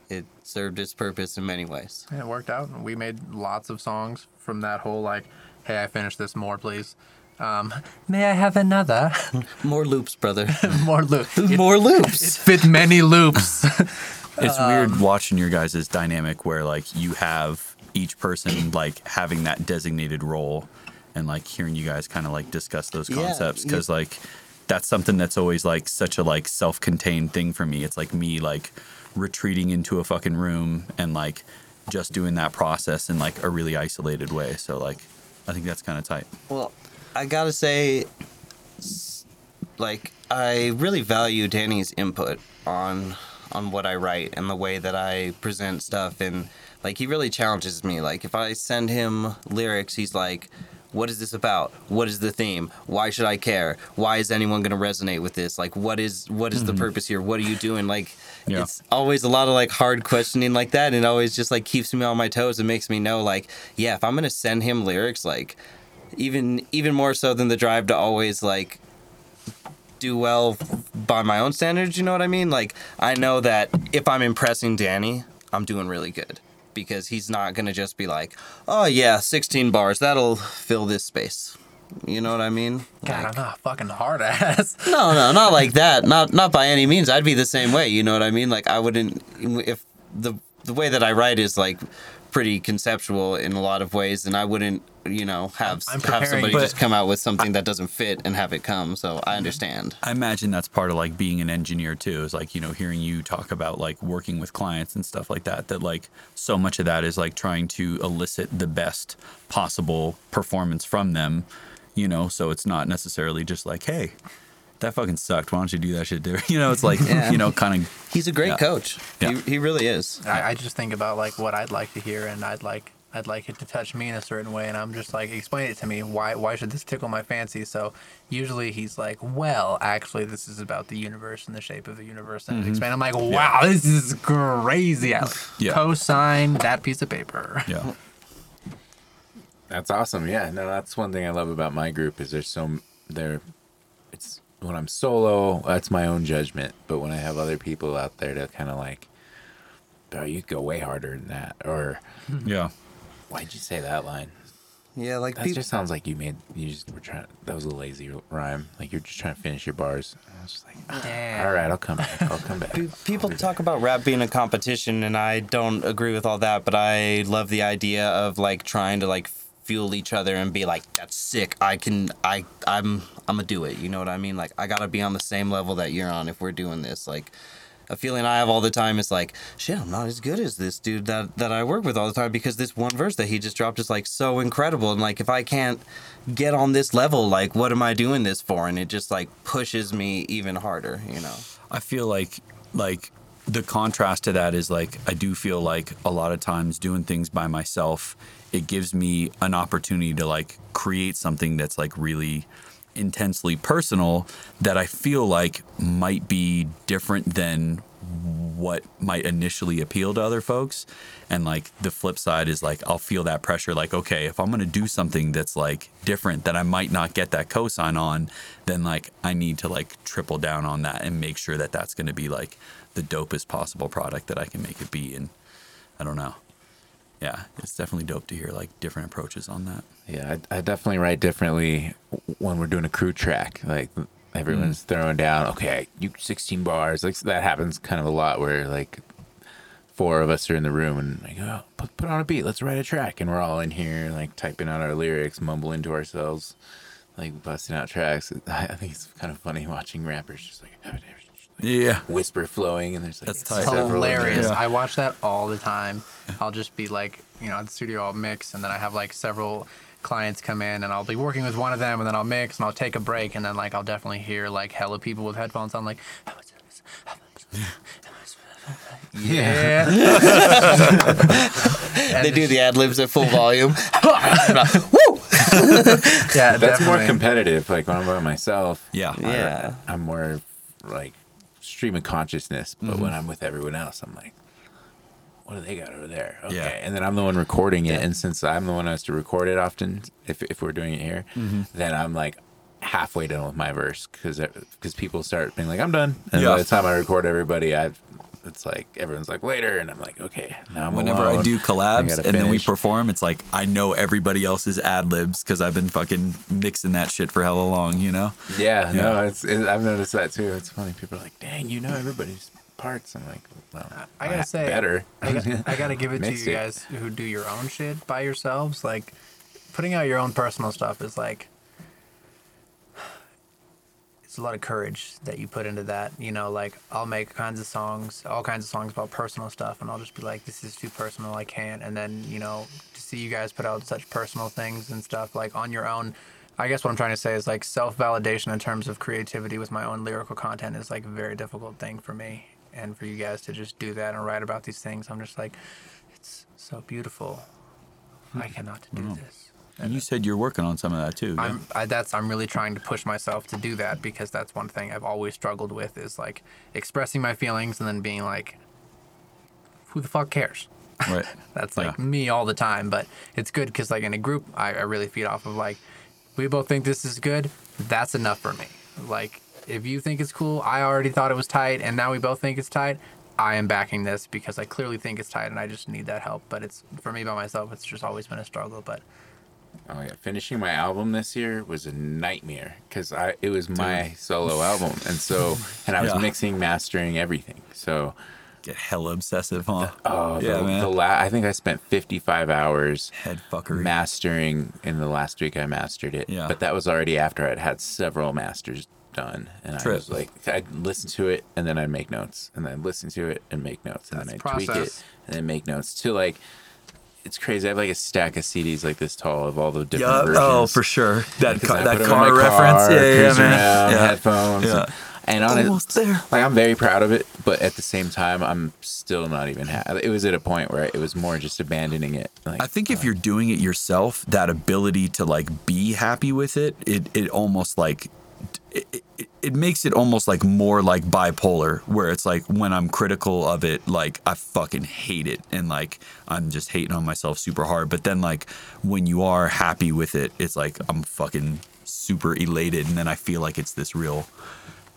[SPEAKER 6] it served its purpose in many ways.
[SPEAKER 5] And it worked out. We made lots of songs from that whole like, hey, I finished this more, please. Um, may I have another? *laughs*
[SPEAKER 6] More loops, brother. *laughs*
[SPEAKER 5] more loops.
[SPEAKER 6] More loops.
[SPEAKER 5] It
[SPEAKER 6] loops.
[SPEAKER 5] fit many loops.
[SPEAKER 2] It's weird watching your guys' dynamic where like you have each person like having that designated role and like hearing you guys kind of like discuss those
[SPEAKER 6] Yeah,
[SPEAKER 2] concepts because like that's something that's always like such a like self-contained thing for me. It's like me like retreating into a fucking room and like just doing that process in like a really isolated way. So like I think that's kind of tight.
[SPEAKER 6] Well, I gotta say, like, I really value Danny's input on on what I write and the way that I present stuff, and like he really challenges me. Like, if I send him lyrics, he's like. What is this about? What is the theme? Why should I care? Why is anyone going to resonate with this? Like, what is what is the mm-hmm. purpose here? What are you doing? Like,
[SPEAKER 2] Yeah.
[SPEAKER 6] it's always a lot of like hard questioning like that, and it always just like keeps me on my toes and makes me know like, yeah, if I'm gonna send him lyrics, like, even even more so than the drive to always like do well by my own standards you know what i mean like i know that if i'm impressing danny i'm doing really good because he's not gonna just be like oh yeah 16 bars that'll fill this space. You know what i mean?
[SPEAKER 5] God,
[SPEAKER 6] Like-
[SPEAKER 5] I'm not a fucking hard ass. *laughs*
[SPEAKER 6] no no not like *laughs* that. Not not by any means. I'd be the same way you know what i mean? Like i wouldn't if the the way that i write is like pretty conceptual in a lot of ways and i wouldn't you know have
[SPEAKER 5] I'm
[SPEAKER 6] have somebody just come out with something that doesn't fit and have it come so i understand
[SPEAKER 2] I imagine that's part of like being an engineer too. Is like you know hearing you talk about like working with clients and stuff like that. That like so much of that is like trying to elicit the best possible performance from them. You know, so it's not necessarily just like, hey, that fucking sucked. Why don't you do that shit different? *laughs* You know, it's like
[SPEAKER 6] Yeah.
[SPEAKER 2] you know, kind of
[SPEAKER 6] he's a great
[SPEAKER 2] Yeah.
[SPEAKER 6] coach
[SPEAKER 2] Yeah.
[SPEAKER 6] He, he really is
[SPEAKER 5] I, I just think about like what I'd like to hear, and I'd like I'd like it to touch me in a certain way, and I'm just like, explain it to me. Why why should this tickle my fancy? So usually he's like, well, actually, this is about the universe and the shape of the universe, and mm expand. I'm like, wow, this is crazy. I
[SPEAKER 2] Yeah.
[SPEAKER 5] Co-sign that piece of paper.
[SPEAKER 2] yeah.
[SPEAKER 7] That's awesome. Yeah, no, that's one thing I love about my group is there's so there. It's when I'm solo, that's my own judgment. But when I have other people out there to kind of like, oh, you go way harder than that, or mm-hmm.
[SPEAKER 2] Yeah.
[SPEAKER 7] why'd you say that line?
[SPEAKER 6] yeah like
[SPEAKER 7] That
[SPEAKER 6] people,
[SPEAKER 7] just sounds like you made you just were trying. That was a lazy rhyme. Like you're just trying to finish your bars. I was just like, ah,
[SPEAKER 5] Damn.
[SPEAKER 7] all right, I'll come back. I'll come *laughs* back.
[SPEAKER 6] People talk about rap being a competition, and I don't agree with all that. But I love the idea of like trying to like fuel each other and be like, "That's sick. I can. I. I'm. I'm gonna do it." You know what I mean? Like I gotta be on the same level that you're on if we're doing this. Like a feeling I have all the time is like, "Shit, I'm not as good as this dude that that I work with all the time because this one verse that he just dropped is like so incredible." And like if I can't get on this level, like what am I doing this for? And it just like pushes me even harder. You know.
[SPEAKER 2] I feel like like the contrast to that is like I do feel like a lot of times doing things by myself, it gives me an opportunity to like create something that's like really intensely personal that I feel like might be different than what might initially appeal to other folks. And like the flip side is like I'll feel that pressure like okay, if I'm going to do something that's like different that I might not get that cosign on, then like I need to like triple down on that and make sure that that's going to be like the dopest possible product that I can make it be and I don't know. Yeah, it's definitely dope to hear like different approaches on that.
[SPEAKER 7] Yeah, I, I definitely write differently when we're doing a crew track. Like everyone's mm. throwing down, okay, you 16 bars. Like that happens kind of a lot where like four of us are in the room and like, oh, put, put on a beat, let's write a track, and we're all in here like typing out our lyrics, mumbling to ourselves, like busting out tracks. *laughs* I think it's kind of funny watching rappers just like
[SPEAKER 2] Yeah.
[SPEAKER 1] whisper flowing, and there's like
[SPEAKER 2] That's tight.
[SPEAKER 5] hilarious.
[SPEAKER 1] there.
[SPEAKER 5] I watch that all the time. I'll just be like, you know, at the studio, I'll mix, and then I have like several clients come in, and I'll be working with one of them, and then I'll mix, and I'll take a break, and then like I'll definitely hear like hella people with headphones on, like. Yeah. *laughs*
[SPEAKER 6] They do the ad libs at full volume. *laughs*
[SPEAKER 5] Woo Yeah,
[SPEAKER 1] That's more competitive. Like when I'm by myself,
[SPEAKER 2] Yeah.
[SPEAKER 6] Yeah.
[SPEAKER 1] I'm more like stream of consciousness. But
[SPEAKER 2] Mm-hmm.
[SPEAKER 1] when I'm with everyone else, I'm like, what do they got over there? Okay.
[SPEAKER 2] Yeah.
[SPEAKER 1] And then I'm the one recording it. And since I'm the one who has to record it often, if, if we're doing it here,
[SPEAKER 2] Mm-hmm.
[SPEAKER 1] then I'm like halfway done with my verse because because people start being like, I'm done. And
[SPEAKER 2] Yeah.
[SPEAKER 1] by the time I record everybody, I've it's like everyone's like later, and I'm like, okay, now I'm
[SPEAKER 2] Whenever I do collabs
[SPEAKER 1] gotta
[SPEAKER 2] and then we perform, it's like I know everybody else's ad libs because I've been fucking mixing that shit for hella long, you know?
[SPEAKER 1] Yeah,
[SPEAKER 2] Yeah.
[SPEAKER 1] no, it's it, I've noticed that too. It's funny. People are like, "Dang, you know everybody's parts." I'm like, "Well,
[SPEAKER 5] I gotta say,
[SPEAKER 1] better."
[SPEAKER 5] I, got, *laughs* I gotta give it to
[SPEAKER 1] Mixed
[SPEAKER 5] you
[SPEAKER 1] it.
[SPEAKER 5] guys who do your own shit by yourselves. Like, putting out your own personal stuff is like, it's a lot of courage that you put into that. You know, like I'll make kinds of songs, all kinds of songs about personal stuff, and I'll just be like, this is too personal, I can't. And then you know, to see you guys put out such personal things and stuff like on your own. I guess what I'm trying to say is like self validation in terms of creativity with my own lyrical content is like a very difficult thing for me. And for you guys to just do that and write about these things, I'm just like, it's so beautiful. I hmm. cannot do this.
[SPEAKER 2] And you said you're working on some of that too. yeah?
[SPEAKER 5] I'm I, that's I'm really trying to push myself to do that because that's one thing I've always struggled with is like expressing my feelings and then being like, who the fuck cares?
[SPEAKER 2] Right. *laughs*
[SPEAKER 5] That's like
[SPEAKER 2] Yeah.
[SPEAKER 5] me all the time, but it's good because like in a group, I, I really feed off of like, we both think this is good. That's enough for me. Like if you think it's cool, I already thought it was tight, and now we both think it's tight. I am backing this because I clearly think it's tight, and I just need that help. But it's for me by myself. It's just always been a struggle. But
[SPEAKER 1] Oh yeah, finishing my album this year was a nightmare because I it was my solo album, and so *laughs* and I was
[SPEAKER 2] Yeah.
[SPEAKER 1] mixing, mastering everything. So
[SPEAKER 2] Get hella obsessive, huh?
[SPEAKER 1] oh
[SPEAKER 2] yeah,
[SPEAKER 1] the,
[SPEAKER 2] man.
[SPEAKER 1] the la- I think I spent 55 hours
[SPEAKER 2] Head fuckery.
[SPEAKER 1] mastering in the last week I mastered it.
[SPEAKER 2] Yeah.
[SPEAKER 1] But that was already after I'd had several masters done. And I was like, I'd listen to it and then I'd make notes. And then i listen to it and make notes. And then I'd
[SPEAKER 5] That's
[SPEAKER 1] tweak it and then make notes to like, it's crazy. I have like a stack of CDs like this tall of all the different
[SPEAKER 2] yeah,
[SPEAKER 1] versions.
[SPEAKER 2] oh, for sure. That car, that
[SPEAKER 1] put 'em in
[SPEAKER 2] car reference.
[SPEAKER 1] car,
[SPEAKER 2] yeah, yeah, man.
[SPEAKER 1] around,
[SPEAKER 2] yeah.
[SPEAKER 1] headphones.
[SPEAKER 2] Yeah.
[SPEAKER 1] And on
[SPEAKER 2] Almost
[SPEAKER 1] it,
[SPEAKER 2] there.
[SPEAKER 1] like I'm very proud of it, but at the same time, I'm still not even. Ha- it was at a point where it was more just abandoning it. Like,
[SPEAKER 2] I think if uh, you're doing it yourself, that ability to like be happy with it, it it almost like it, it, makes it almost like more like bipolar, where it's like when I'm critical of it, like I fucking hate it, and like I'm just hating on myself super hard. But then like when you are happy with it, it's like I'm fucking super elated, and then I feel like it's this real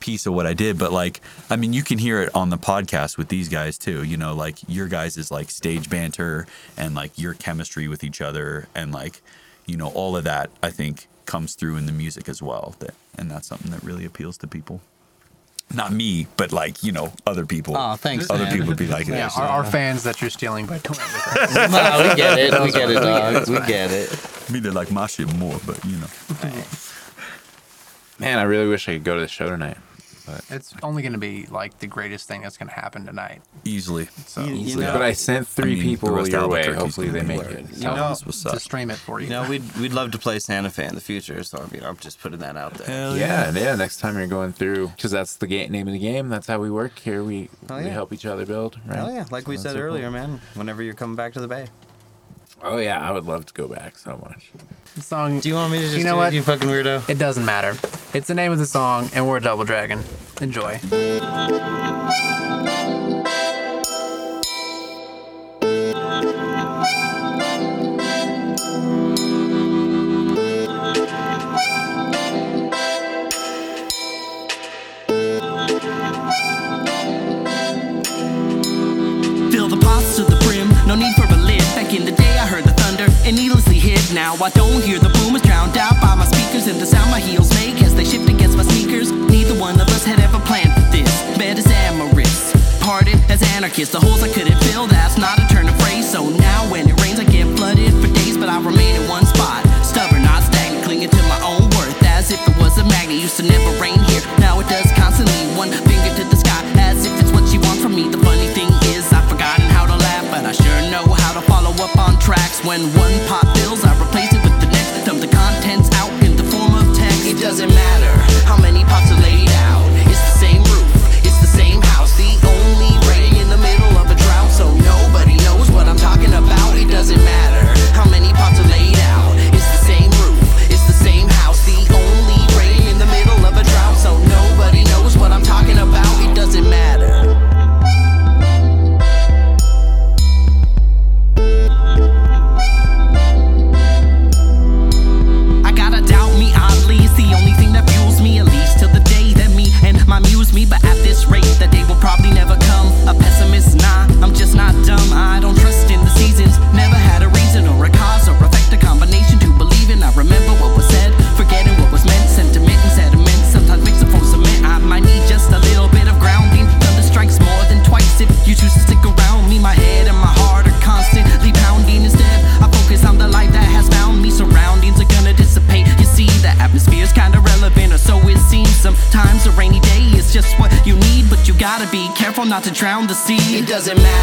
[SPEAKER 2] piece of what I did. But like, I mean, you can hear it on the podcast with these guys too. You know, like your guys is like stage banter and like your chemistry with each other and like, you know, all of that I think comes through in the music as well. That and that's something that really appeals to people. Not me, but like you know, other people.
[SPEAKER 6] Aw, thanks,
[SPEAKER 2] Other
[SPEAKER 6] man.
[SPEAKER 2] people would be like,
[SPEAKER 5] yeah,
[SPEAKER 2] that.
[SPEAKER 5] our, our fans that you're stealing by doing with us.
[SPEAKER 6] Nah, we get it. We get it, dog. We get it.
[SPEAKER 2] me they like my shit more, but you know,
[SPEAKER 1] man, I really wish I could go to the show tonight.
[SPEAKER 5] It's only going to be like the greatest thing that's going to happen tonight.
[SPEAKER 2] easily.
[SPEAKER 5] So
[SPEAKER 6] You- you
[SPEAKER 2] Easily.
[SPEAKER 6] know-
[SPEAKER 1] But I sent three
[SPEAKER 2] I mean,
[SPEAKER 1] people
[SPEAKER 2] rest
[SPEAKER 1] your
[SPEAKER 2] of
[SPEAKER 1] way.
[SPEAKER 2] Albuquerque's
[SPEAKER 1] Hopefully, they make
[SPEAKER 2] hilarious.
[SPEAKER 1] it.
[SPEAKER 5] tell
[SPEAKER 6] know,
[SPEAKER 5] them
[SPEAKER 2] what's
[SPEAKER 5] to
[SPEAKER 2] up.
[SPEAKER 5] stream it for you.
[SPEAKER 6] You know, we'd *laughs* we'd love to play Santa Fe in the future. So I mean, I'm just putting that out there.
[SPEAKER 2] Hell
[SPEAKER 1] Yeah, yeah. Next time you're going through, because that's the ga- name of the game. That's how we work here. We
[SPEAKER 6] Oh,
[SPEAKER 1] we help each other build. Right?
[SPEAKER 6] Hell yeah, like we said earlier,
[SPEAKER 1] cool.
[SPEAKER 6] man. Whenever you're coming back to the Bay.
[SPEAKER 1] Oh yeah, I would love to go back so much.
[SPEAKER 5] The song.
[SPEAKER 6] Do you want me to just
[SPEAKER 5] You know
[SPEAKER 6] do
[SPEAKER 5] what?
[SPEAKER 6] it, you fucking weirdo?
[SPEAKER 5] It doesn't matter. It's the name of the song, and we're Double Dragon. Enjoy.
[SPEAKER 9] And needlessly hit. Now I don't hear the boom, it's drowned out by my speakers and the sound my heels make as they shift against my sneakers. Neither one of us had ever planned for this. Bed as amorous, parted as anarchists. The holes I couldn't fill, that's not a turn of phrase. So now when it rains, I get flooded for days, but I remain in one spot. Stubborn, not stagnant, clinging to my own worth as if it was a magnet. Used to never rain here, now it does constantly. One when one pops. Drown the sea. It doesn't matter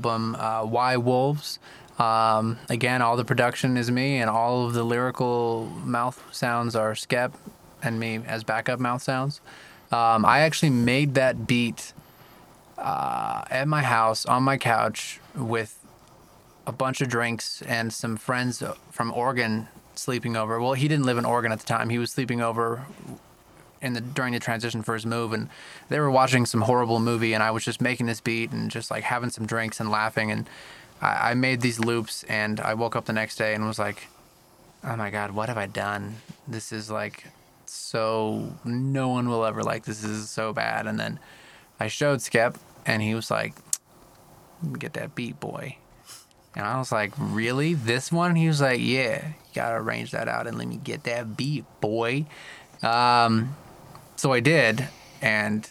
[SPEAKER 5] album, uh, Why Wolves. Um, again, all the production is me, and all of the lyrical mouth sounds are Skep and me as backup mouth sounds. Um, I actually made that beat uh, at my house on my couch with a bunch of drinks and some friends from Oregon sleeping over. Well, he didn't live in Oregon at the time. He was sleeping over in the during the transition for his move and they were watching some horrible movie and I was just making this beat and just like having some drinks and laughing and I, I made these loops and I woke up the next day and was like, Oh my god, what have I done? This is like so no one will ever like this. This is so bad and then I showed Skep and he was like, Get that beat boy. And I was like, Really? This one? He was like, Yeah, you gotta arrange that out and let me get that beat, boy. Um so I did, and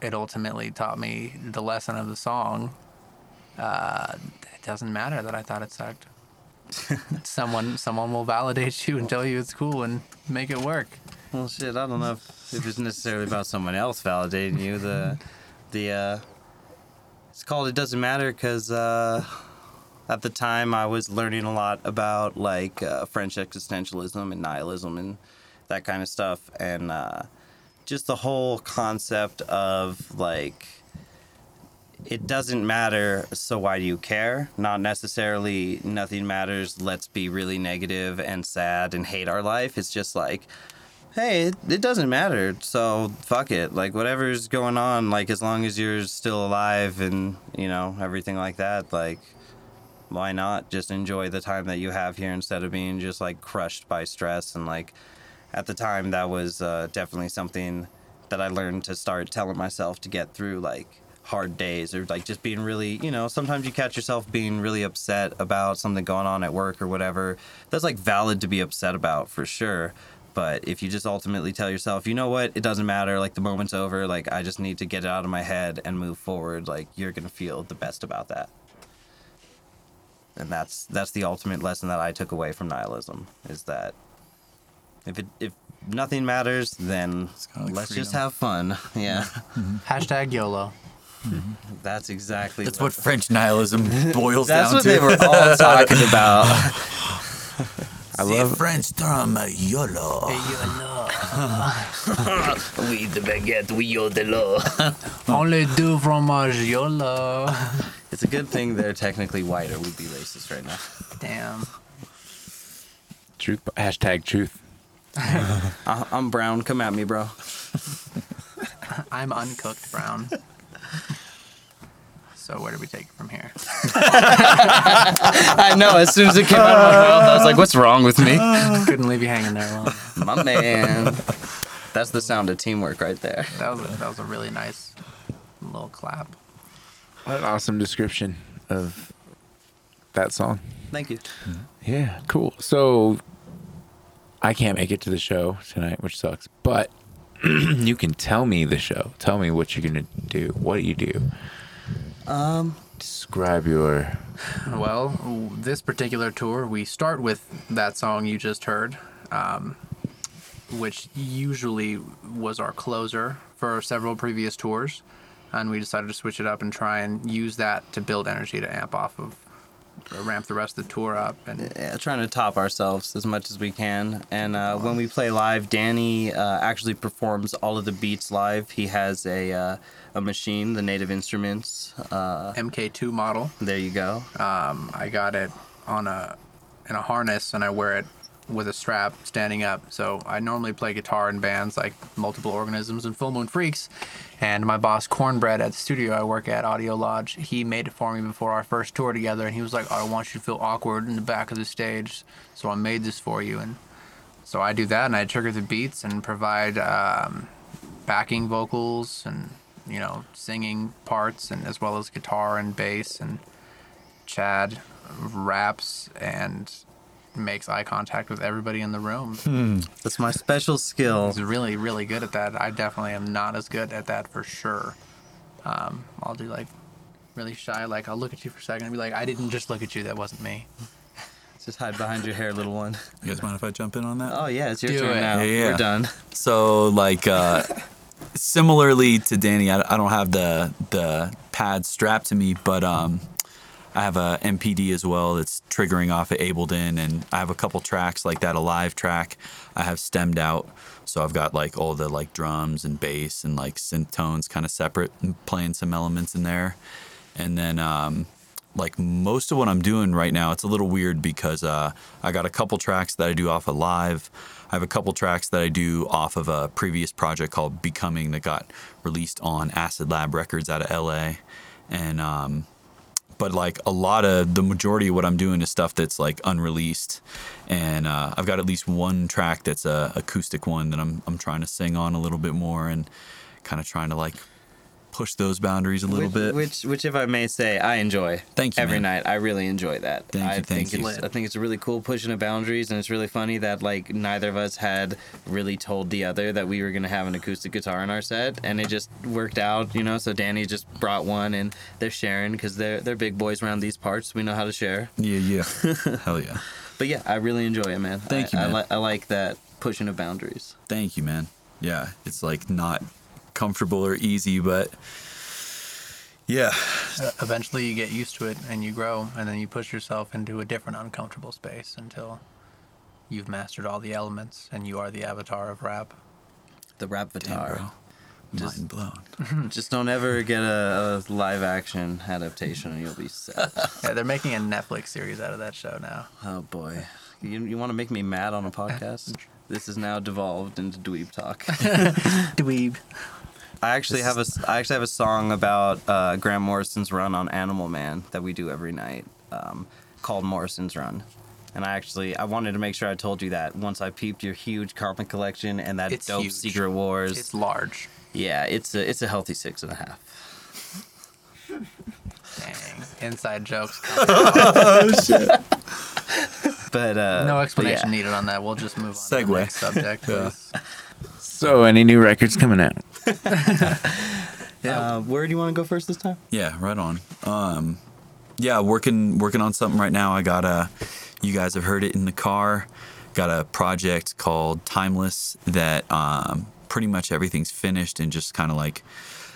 [SPEAKER 5] it ultimately taught me the lesson of the song. Uh, it doesn't matter that I thought it sucked. *laughs* someone, someone will validate you and tell you it's cool and make it work.
[SPEAKER 6] Well, shit, I don't know if, if it's necessarily about someone else validating you. The, *laughs* the, uh, it's called It Doesn't Matter because, uh, at the time I was learning a lot about, like, uh, French existentialism and nihilism and that kind of stuff. And, uh, just the whole concept of, like, it doesn't matter, so why do you care? Not necessarily nothing matters, let's be really negative and sad and hate our life. It's just like, hey, it, it doesn't matter, so fuck it. Like, whatever's going on, like, as long as you're still alive and, you know, everything like that, like, why not just enjoy the time that you have here instead of being just, like, crushed by stress? And, like, at the time, that was uh, definitely something that I learned to start telling myself to get through, like, hard days or like just being really you know sometimes you catch yourself being really upset about something going on at work or whatever. That's like valid to be upset about for sure. But if you just ultimately tell yourself you know what? It doesn't matter. Like the moment's over. Like i just need to get it out of my head and move forward like you're gonna feel the best about that. And that's that's the ultimate lesson that i took away from nihilism is that if it if nothing matters then
[SPEAKER 2] like
[SPEAKER 6] let's just have fun *laughs* yeah mm-hmm.
[SPEAKER 5] Hashtag YOLO. *laughs*
[SPEAKER 6] that's exactly
[SPEAKER 2] That's what French nihilism *laughs* boils down to.
[SPEAKER 6] That's
[SPEAKER 2] down
[SPEAKER 6] what
[SPEAKER 2] to.
[SPEAKER 6] they were all talking about.
[SPEAKER 2] I love French term uh, YOLO. Yolo.
[SPEAKER 6] We the baguette, we yodelo.
[SPEAKER 5] Only do fromage YOLO.
[SPEAKER 6] It's a good thing they're technically white, or we'd be racist right now.
[SPEAKER 5] Damn.
[SPEAKER 7] Truth. Hashtag truth.
[SPEAKER 6] I- I'm brown. Come at me, bro. *laughs*
[SPEAKER 5] I'm uncooked brown. So where do we take it from here? *laughs*
[SPEAKER 6] I know. As soon as it came out of my mouth, I was like, "What's wrong with me?" *laughs*
[SPEAKER 5] Couldn't leave you hanging there long.
[SPEAKER 6] My man. That's the sound of teamwork right there.
[SPEAKER 5] That was a, that was a really nice little clap.
[SPEAKER 7] What an awesome description of that song.
[SPEAKER 6] Thank you.
[SPEAKER 7] Yeah, cool. So I can't make it to the show tonight, which sucks. But *clears throat* you can tell me the show. Tell me what you're gonna do. What do you do?
[SPEAKER 6] Um,
[SPEAKER 7] Describe your.
[SPEAKER 5] Well, this particular tour, we start with that song you just heard, um, which usually was our closer for several previous tours. And we decided to switch it up and try and use that to build energy to amp off of, or ramp the rest of the tour up. And
[SPEAKER 6] yeah, trying to top ourselves as much as we can. And uh, when we play live, Danny uh, actually performs all of the beats live. He has a uh, a machine, the Native Instruments. Uh,
[SPEAKER 5] MK2 model.
[SPEAKER 6] there you go.
[SPEAKER 5] Um, I got it on a in a harness and I wear it with a strap standing up. So I normally play guitar in bands like Multiple Organisms and Full Moon Freaks. And my boss Cornbread at the studio I work at, Audio Lodge, he made it for me before our first tour together. And he was like, "I want you to feel awkward in the back of the stage, so I made this for you." And so I do that, and I trigger the beats and provide um, backing vocals and you know singing parts, and as well as guitar and bass and Chad raps and makes eye contact with everybody in the room.
[SPEAKER 6] That's my special skill.
[SPEAKER 5] He's really, really good at that. I definitely am not as good at that for sure. Um, I'll do like really shy, like I'll look at you for a second and be like, I didn't just look at you, that wasn't me. *laughs*
[SPEAKER 6] Just hide behind your hair, little one.
[SPEAKER 2] You guys mind if I jump in on that?
[SPEAKER 6] Oh yeah, it's your
[SPEAKER 5] Do
[SPEAKER 6] turn
[SPEAKER 5] it.
[SPEAKER 6] now.
[SPEAKER 2] Yeah, yeah.
[SPEAKER 6] We're done.
[SPEAKER 2] So like uh similarly to Danny, I, I don't have the the pad strapped to me, but um I have a MPD as well that's triggering off of Ableton and I have a couple tracks like that a live track I have stemmed out. So I've got like all the like drums and bass and like synth tones kind of separate and playing some elements in there. And then um like most of what I'm doing right now, it's a little weird because uh, I got a couple tracks that I do off of live. I have a couple tracks that I do off of a previous project called Becoming that got released on Acid Lab Records out of LA. And um, but like a lot of the majority of what I'm doing is stuff that's like unreleased, and uh, I've got at least one track that's a acoustic one that I'm I'm trying to sing on a little bit more and kind of trying to like push those boundaries a little
[SPEAKER 6] which,
[SPEAKER 2] bit.
[SPEAKER 6] Which, which, if I may say, I enjoy.
[SPEAKER 2] Thank you,
[SPEAKER 6] Every
[SPEAKER 2] man.
[SPEAKER 6] night, I really enjoy that.
[SPEAKER 2] Thank you,
[SPEAKER 6] I
[SPEAKER 2] thank
[SPEAKER 6] think
[SPEAKER 2] you.
[SPEAKER 6] it's, I think it's a really cool pushing the boundaries, and it's really funny that like neither of us had really told the other that we were gonna have an acoustic guitar in our set, and it just worked out, you know. So Danny just brought one, and they're sharing because they're they're big boys around these parts. We know how to share.
[SPEAKER 2] yeah, yeah, *laughs* hell yeah.
[SPEAKER 6] But yeah, I really enjoy it, man.
[SPEAKER 2] Thank
[SPEAKER 6] I,
[SPEAKER 2] you,
[SPEAKER 6] I,
[SPEAKER 2] man.
[SPEAKER 6] li- I like that pushing of boundaries.
[SPEAKER 2] Thank you, man. Yeah, it's like not comfortable or easy, but yeah,
[SPEAKER 5] Uh, Eventually, you get used to it and you grow, and then you push yourself into a different uncomfortable space until you've mastered all the elements and you are the avatar of rap.
[SPEAKER 6] The rap
[SPEAKER 2] avatar.
[SPEAKER 6] Just-
[SPEAKER 2] Mind blown. *laughs*
[SPEAKER 6] Just don't ever get a, a live action adaptation, and you'll be set. *laughs*
[SPEAKER 5] Yeah, they're making a Netflix series out of that show now.
[SPEAKER 6] Oh boy, you you want to make me mad on a podcast? *laughs* This is now devolved into dweeb talk.
[SPEAKER 5] Dweeb.
[SPEAKER 6] I actually have a s- I actually have a song about uh, Grant Morrison's run on Animal Man that we do every night, um, called Morrison's Run. And I actually I wanted to make sure I told you that once I peeped your huge comic collection and that
[SPEAKER 5] It's
[SPEAKER 6] dope
[SPEAKER 5] huge.
[SPEAKER 6] Secret Wars.
[SPEAKER 5] It's large.
[SPEAKER 6] yeah, it's a it's a healthy six and a half.
[SPEAKER 5] Dang. Inside jokes. *laughs* *laughs* oh shit.
[SPEAKER 6] But uh,
[SPEAKER 5] No
[SPEAKER 6] but
[SPEAKER 5] explanation
[SPEAKER 6] yeah.
[SPEAKER 5] needed on that. We'll just move on to the
[SPEAKER 2] Segue.
[SPEAKER 5] next subject. *laughs*
[SPEAKER 2] Yeah.
[SPEAKER 5] Please.
[SPEAKER 7] So, any new records coming out? *laughs*
[SPEAKER 6] Uh, where do you want to go first this time?
[SPEAKER 2] Yeah, right on. Um, yeah, working working on something right now. I got a. You guys have heard it in the car. Got a project called Timeless that um, pretty much everything's finished and just kind of like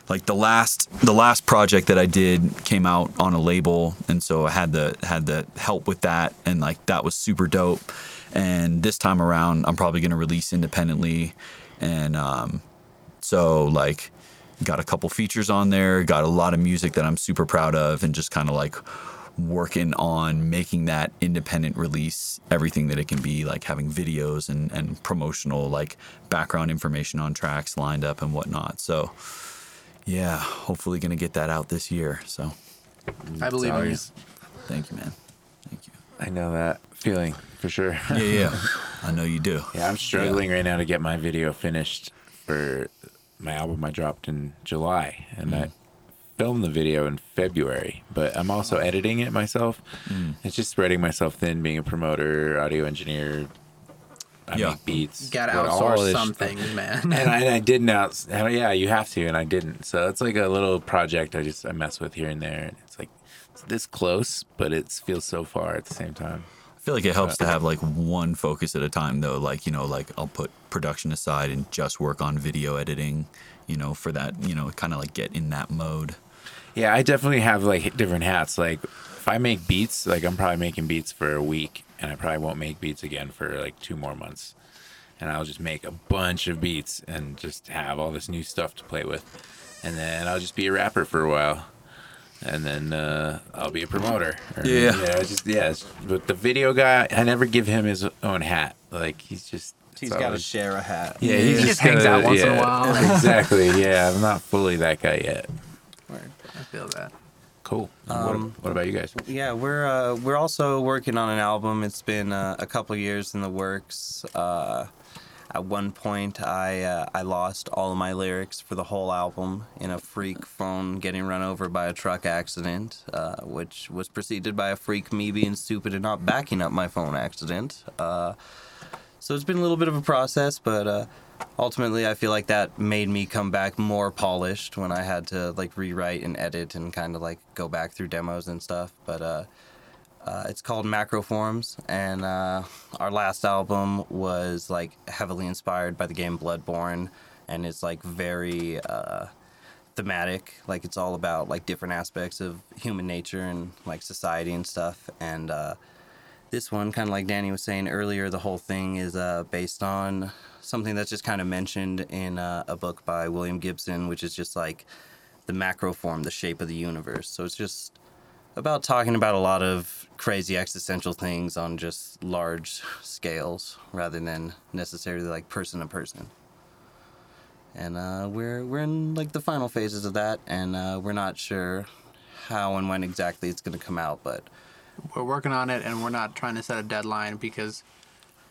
[SPEAKER 2] like the last the last project that I did came out on a label and so I had the had the help with that and like that was super dope. And this time around I'm probably gonna release independently and um, so like got a couple features on there, got a lot of music that I'm super proud of and just kind of like working on making that independent release everything that it can be like having videos and, and promotional like background information on tracks lined up and whatnot. So yeah hopefully gonna get that out this year so.
[SPEAKER 5] I believe in you.
[SPEAKER 2] thank you man. thank you
[SPEAKER 7] I know that feeling for sure.
[SPEAKER 2] yeah yeah *laughs* i know you do
[SPEAKER 7] Yeah, I'm struggling right now to get my video finished for my album I dropped in July, and mm. I filmed the video in February. But I'm also editing it myself. Mm. It's just spreading myself thin, being a promoter, audio engineer. I I
[SPEAKER 2] Yeah.
[SPEAKER 7] make beats.
[SPEAKER 5] Gotta outsource
[SPEAKER 7] this-
[SPEAKER 5] some things, man.
[SPEAKER 7] and I, I didn't out. *laughs* Yeah, you have to, and I didn't. So it's like a little project I just I mess with here and there, and it's like it's this close, but it feels so far at the same time.
[SPEAKER 2] I feel like it helps to uh, have like one focus at a time though. Like, you know, like I'll put production aside and just work on video editing, you know, for that, you know, kind of like get in that mode.
[SPEAKER 7] Yeah, I definitely have like different hats. Like if I make beats, like I'm probably making beats for a week, and I probably won't make beats again for like two more months. And I'll just make a bunch of beats and just have all this new stuff to play with. And then I'll just be a rapper for a while. And then uh, I'll be a promoter. Or,
[SPEAKER 2] Yeah.
[SPEAKER 7] Yeah, just yeah. it's- But the video guy, I never give him his own hat. Like he's just
[SPEAKER 6] He's
[SPEAKER 7] it's
[SPEAKER 6] got to share a hat.
[SPEAKER 7] Yeah,
[SPEAKER 5] He just hangs out once in a while. *laughs*
[SPEAKER 7] exactly. Yeah, I'm not fully that guy yet.
[SPEAKER 5] Word. I feel that.
[SPEAKER 7] Cool.
[SPEAKER 6] Um,
[SPEAKER 7] what, what about you guys?
[SPEAKER 6] Yeah, we're uh, we're also working on an album. It's been uh, a couple years in the works. Uh, at one point, I uh, I lost all of my lyrics for the whole album in a freak phone getting run over by a truck accident, uh, which was preceded by a freak me being stupid and not backing up my phone accident. Uh, so it's been a little bit of a process, but uh, ultimately, I feel like that made me come back more polished when I had to like rewrite and edit and kind of like go back through demos and stuff. But uh, it's called Macroforms, and uh, our last album was like heavily inspired by the game Bloodborne, and it's like very uh, thematic. Like it's all about like different aspects of human nature and like society and stuff. And uh, this one, kind of like Danny was saying earlier, the whole thing is uh, based on something that's just kind of mentioned in uh, a book by William Gibson, which is just like the macro form, the shape of the universe. So it's just about talking about a lot of crazy existential things on just large scales rather than necessarily like person to person. And uh, we're we're in like the final phases of that, and uh, we're not sure how and when exactly it's going to come out, but
[SPEAKER 5] We're working on it, and we're not trying to set a deadline because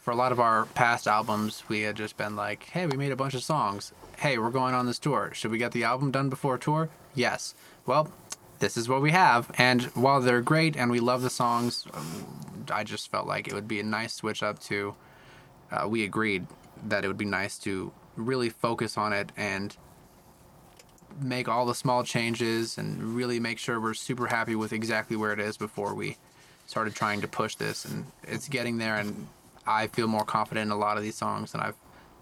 [SPEAKER 5] for a lot of our past albums, we had just been like, "Hey, we made a bunch of songs. Hey, we're going on this tour. Should we get the album done before tour?" Yes. Well, this is what we have, and while they're great and we love the songs, um, I just felt like it would be a nice switch up to. Uh, we agreed that it would be nice to really focus on it and make all the small changes and really make sure we're super happy with exactly where it is before we started trying to push this and it's getting there and I feel more confident in a lot of these songs than I've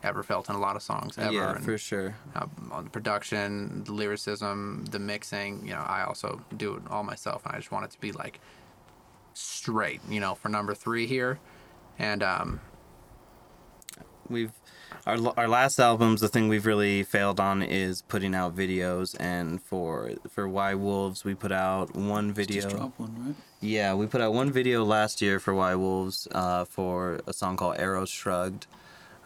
[SPEAKER 5] ever felt in a lot of songs ever.
[SPEAKER 6] yeah,
[SPEAKER 5] and,
[SPEAKER 6] for sure.
[SPEAKER 5] uh, on the production, the lyricism, the mixing, you know, I also do it all myself and I just want it to be like straight, you know, for number three here. And um
[SPEAKER 6] we've our our last albums the thing we've really failed on is putting out videos and for for why wolves we put out one video
[SPEAKER 2] Just drop one, right?
[SPEAKER 6] yeah we put out one video last year for why wolves uh, for a song called arrows shrugged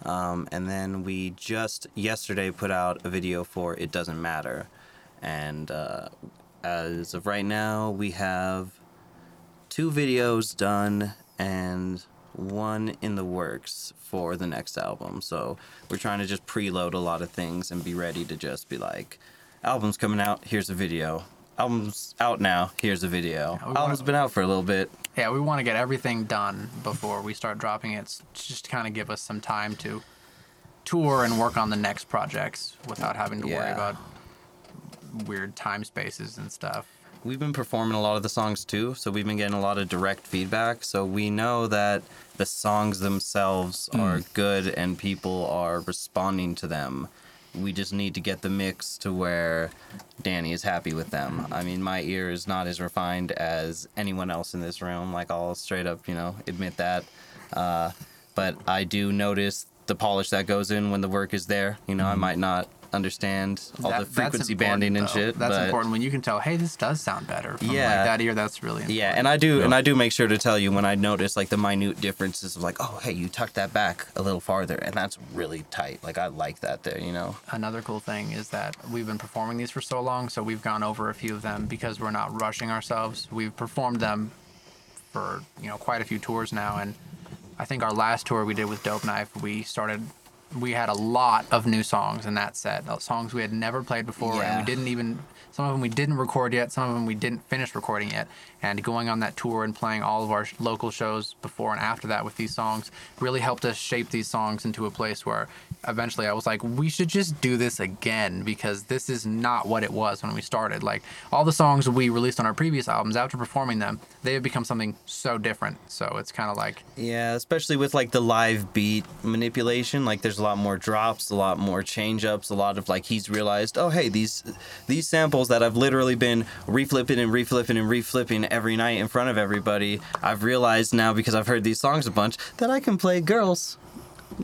[SPEAKER 6] um, and then we just yesterday put out a video for it doesn't matter and uh, as of right now we have two videos done and one in the works for the next album. So we're trying to just preload a lot of things and be ready to just be like, album's coming out, here's a video. Album's out now, here's a video. Album's been out for a little bit.
[SPEAKER 5] Yeah, we want to get everything done before we start dropping it, just to kind of give us some time to tour and work on the next projects without having to worry about weird time spaces and stuff.
[SPEAKER 6] We've been performing a lot of the songs too, so we've been getting a lot of direct feedback. So we know that the songs themselves hmm. are good and people are responding to them. We just need to get the mix to where Danny is happy with them. I mean, my ear is not as refined as anyone else in this room. Like, I'll straight up, you know, admit that. Uh, but I do notice the polish that goes in when the work is there. You know, I might not understand all
[SPEAKER 5] That-
[SPEAKER 6] the frequency
[SPEAKER 5] important,
[SPEAKER 6] banding and
[SPEAKER 5] though.
[SPEAKER 6] shit.
[SPEAKER 5] That's
[SPEAKER 6] but
[SPEAKER 5] important when you can tell, hey, this does sound better. From
[SPEAKER 6] Yeah.
[SPEAKER 5] like that ear, that's really important.
[SPEAKER 6] Yeah, and I do, and I do make sure to tell you when I notice like the minute differences of like, oh, hey, you tucked that back a little farther, and that's really tight. Like I like that there, you know.
[SPEAKER 5] Another cool thing is that we've been performing these for so long, so we've gone over a few of them because we're not rushing ourselves. We've performed them for you know quite a few tours now, and I think our last tour we did with Dope Knife, we started we had a lot of new songs in that set. Songs we had never played before, and we didn't even. Some of them we didn't record yet. Some of them we didn't finish recording yet. And going on that tour and playing all of our sh- local shows before and after that with these songs really helped us shape these songs into a place where eventually I was like, we should just do this again because this is not what it was when we started. Like all the songs we released on our previous albums, after performing them, they have become something so different. So it's kind of like
[SPEAKER 6] Yeah, especially with like the live beat manipulation, like there's a lot more drops, a lot more change ups, a lot of like he's realized, oh hey, these these samples that I've literally been reflipping and reflipping and reflipping every night in front of everybody, I've realized now because I've heard these songs a bunch that I can play girls.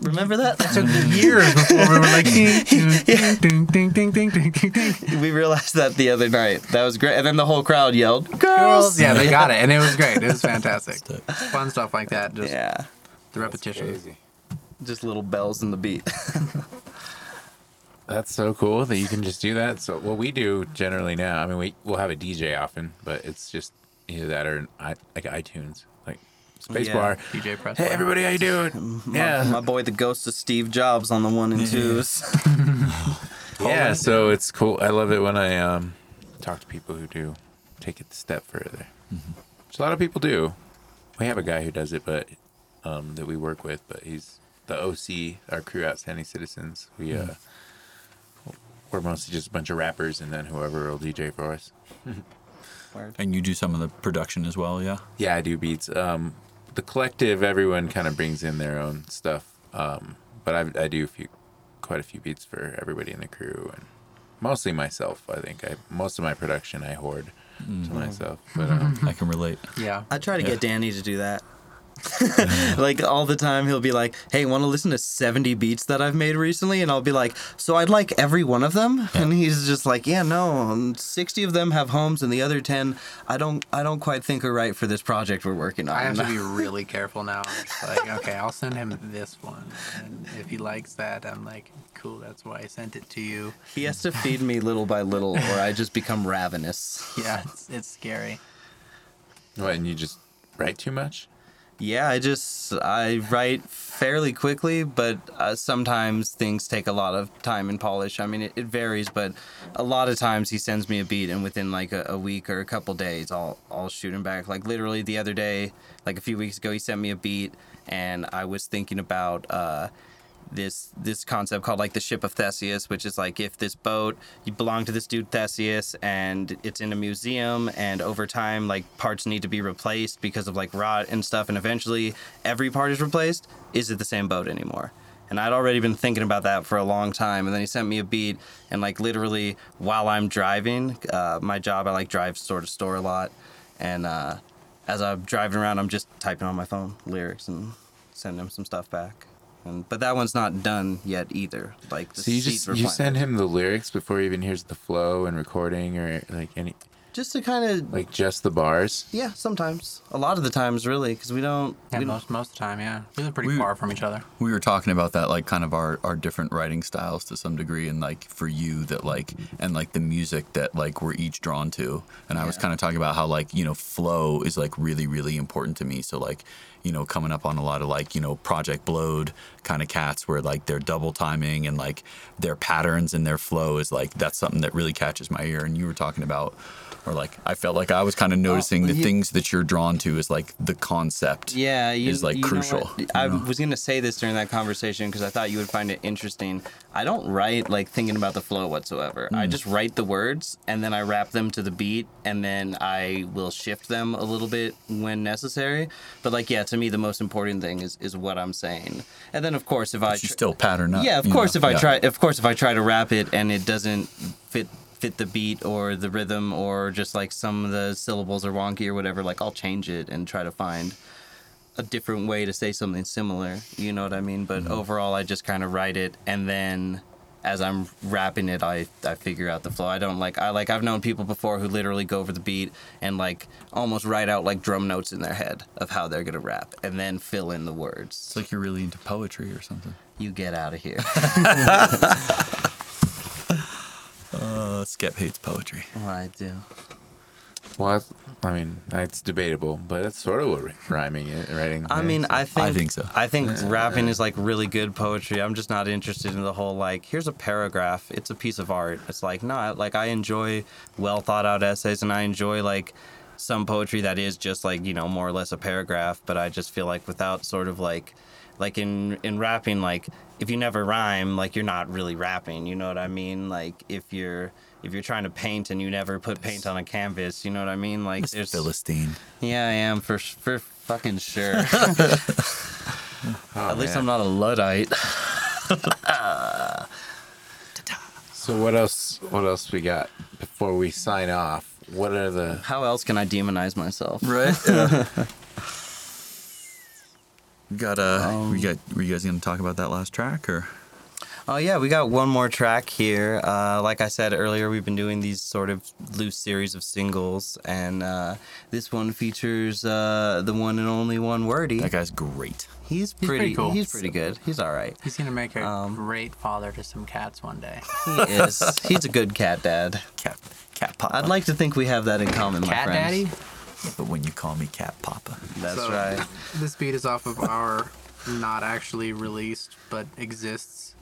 [SPEAKER 6] Remember that?
[SPEAKER 5] That took years before we were like, ding, ding, ding, ding, ding, ding, ding.
[SPEAKER 6] We realized that the other night. That was great. And then the whole crowd yelled, Girls!
[SPEAKER 5] Girls. Yeah, they got it. And it was great. It was fantastic. *laughs* Fun stuff like that. Just
[SPEAKER 6] yeah.
[SPEAKER 5] The repetition.
[SPEAKER 6] Just little bells in the beat. *laughs*
[SPEAKER 7] That's so cool that you can just do that. So what we do generally now, I mean, we we'll have a DJ often, but it's just either that or I, like iTunes like spacebar.
[SPEAKER 5] DJ press.
[SPEAKER 7] Hey everybody, how you doing?
[SPEAKER 6] My,
[SPEAKER 7] yeah,
[SPEAKER 6] my boy, the ghost of Steve Jobs on the one and twos. *laughs* *laughs*
[SPEAKER 7] yeah. So it's cool. I love it when I um talk to people who do take it a step further. Which a lot of people do. We have a guy who does it, but um that we work with, but he's the OC, our crew, outstanding citizens. We uh. We're mostly just a bunch of rappers, and then whoever will DJ for us. *laughs*
[SPEAKER 2] And you do some of the production as well, yeah?
[SPEAKER 7] Yeah, I do beats. Um, the collective, everyone kind of brings in their own stuff. Um, but I, I do a few, quite a few beats for everybody in the crew, and mostly myself. I think I most of my production I hoard to myself. But *laughs* um,
[SPEAKER 2] I can relate.
[SPEAKER 5] Yeah.
[SPEAKER 6] I try to get Danny to do that. *laughs* like all the time, he'll be like, "Hey, want to listen to 70 beats that I've made recently?" And I'll be like, "So I'd like every one of them." And he's just like, "Yeah, no, um, 60 of them have homes, and the other 10, I don't, I don't quite think are right for this project we're working on."
[SPEAKER 5] I have to be *laughs* really careful now. It's like, okay, I'll send him this one, and if he likes that, I'm like, cool. That's why I sent it to you.
[SPEAKER 6] he has to feed me little by little, or I just become ravenous. *laughs*
[SPEAKER 5] Yeah, it's, it's scary.
[SPEAKER 7] what? And you just write too much?
[SPEAKER 6] Yeah, I just I write fairly quickly, but uh, sometimes things take a lot of time and polish. I mean, it, it varies, but a lot of times he sends me a beat, and within like a, a week or a couple days, I'll I'll shoot him back. Like literally the other day, like a few weeks ago, he sent me a beat, and I was thinking about. Uh, this this concept called like the ship of Theseus, which is like if this boat you belong to this dude Theseus and it's in a museum and over time like parts need to be replaced because of like rot and stuff and eventually every part is replaced, is it the same boat anymore? And I'd already been thinking about that for a long time. And then he sent me a beat, and like literally while I'm driving, uh, my job I like drive store to store a lot, and uh, as I'm driving around, I'm just typing on my phone lyrics and sending him some stuff back. And, but that one's not done yet either. Like the
[SPEAKER 7] So you
[SPEAKER 6] seed
[SPEAKER 7] just you send him the lyrics before he even hears the flow and recording or like any
[SPEAKER 6] just to kind of
[SPEAKER 7] like just the bars.
[SPEAKER 6] yeah. Sometimes a lot of the times really because we don't.
[SPEAKER 5] Yeah,
[SPEAKER 6] we don't
[SPEAKER 5] most most of the time, yeah. We live pretty
[SPEAKER 2] We-
[SPEAKER 5] far from each other.
[SPEAKER 2] We were talking about that, like kind of our, our different writing styles to some degree, and like for you that like and like the music that like we're each drawn to. And I was kind of talking about how like you know flow is like really really important to me. So like you know coming up on a lot of like you know Project Blowed kind of cats where like they're double timing and like their patterns and their flow is like that's something that really catches my ear. And you were talking about. Or like I felt like I was kind of noticing the
[SPEAKER 6] yeah.
[SPEAKER 2] things that you're drawn to is like the concept.
[SPEAKER 6] Yeah, you,
[SPEAKER 2] is like
[SPEAKER 6] you
[SPEAKER 2] crucial.
[SPEAKER 6] I
[SPEAKER 2] know?
[SPEAKER 6] was gonna say this during that conversation because I thought you would find it interesting. I don't write like thinking about the flow whatsoever. I
[SPEAKER 2] Mm.
[SPEAKER 6] just write the words and then I rap them to the beat and then I will shift them a little bit when necessary. But like, yeah, to me the most important thing is is what I'm saying. And then of course if I
[SPEAKER 2] But you
[SPEAKER 6] tr-
[SPEAKER 2] still pattern up.
[SPEAKER 6] yeah, of course
[SPEAKER 2] know?
[SPEAKER 6] if I try of course if I try to rap it and it doesn't fit fit the beat or the rhythm or just like some of the syllables are wonky or whatever, like I'll change it and try to find a different way to say something similar. You know what I mean? But mm-hmm. overall I just kind of write it and then as I'm rapping it, I, I figure out the flow. I don't like I like I've known people before who literally go over the beat and like almost write out like drum notes in their head of how they're gonna rap and then fill in the words.
[SPEAKER 2] It's like you're really into poetry or something.
[SPEAKER 6] You get out of here. *laughs* *laughs*
[SPEAKER 2] Uh, Skep hates poetry.
[SPEAKER 6] Oh, I do.
[SPEAKER 7] Well, I mean, it's debatable, but it's sort of what rhyming is, writing.
[SPEAKER 6] I
[SPEAKER 7] is.
[SPEAKER 6] mean, I think
[SPEAKER 2] I think so.
[SPEAKER 6] I think rapping is like really good poetry. I'm just not interested in the whole like here's a paragraph. It's a piece of art. It's like not like I enjoy well thought out essays and I enjoy like some poetry that is just like you know more or less a paragraph. But I just feel like without sort of like like in in rapping like if you never rhyme like you're not really rapping. You know what I mean? Like if you're if you're trying to paint and you never put paint on a canvas, you know what I mean? Like
[SPEAKER 2] Miss
[SPEAKER 6] there's
[SPEAKER 2] Philistine.
[SPEAKER 6] yeah, I am for for fucking sure. *laughs* *laughs*
[SPEAKER 7] Oh,
[SPEAKER 6] At least
[SPEAKER 7] man.
[SPEAKER 6] I'm not a luddite. *laughs*
[SPEAKER 7] So what else? What else we got before we sign off? What are the?
[SPEAKER 6] How else can I demonize myself?
[SPEAKER 2] Right? we got uh we got were you guys gonna talk about that last track or
[SPEAKER 6] Oh yeah, we got one more track here. Uh, like I said earlier, we've been doing these sort of loose series of singles, and uh, this one features uh, the one and only one wordy.
[SPEAKER 2] that guy's great.
[SPEAKER 6] He's
[SPEAKER 5] He's
[SPEAKER 6] pretty.
[SPEAKER 5] pretty cool.
[SPEAKER 6] He's pretty good. He's all right.
[SPEAKER 5] He's gonna make a
[SPEAKER 6] Um,
[SPEAKER 5] great father to some cats one day.
[SPEAKER 6] He is. He's a good cat dad.
[SPEAKER 2] Cat Cat Papa.
[SPEAKER 6] I'd like to think we have that in common, my
[SPEAKER 5] Cat
[SPEAKER 6] friends.
[SPEAKER 5] daddy.
[SPEAKER 2] But when you call me Cat Papa.
[SPEAKER 6] That's
[SPEAKER 5] So,
[SPEAKER 6] right.
[SPEAKER 5] This beat is off of our not actually released but exists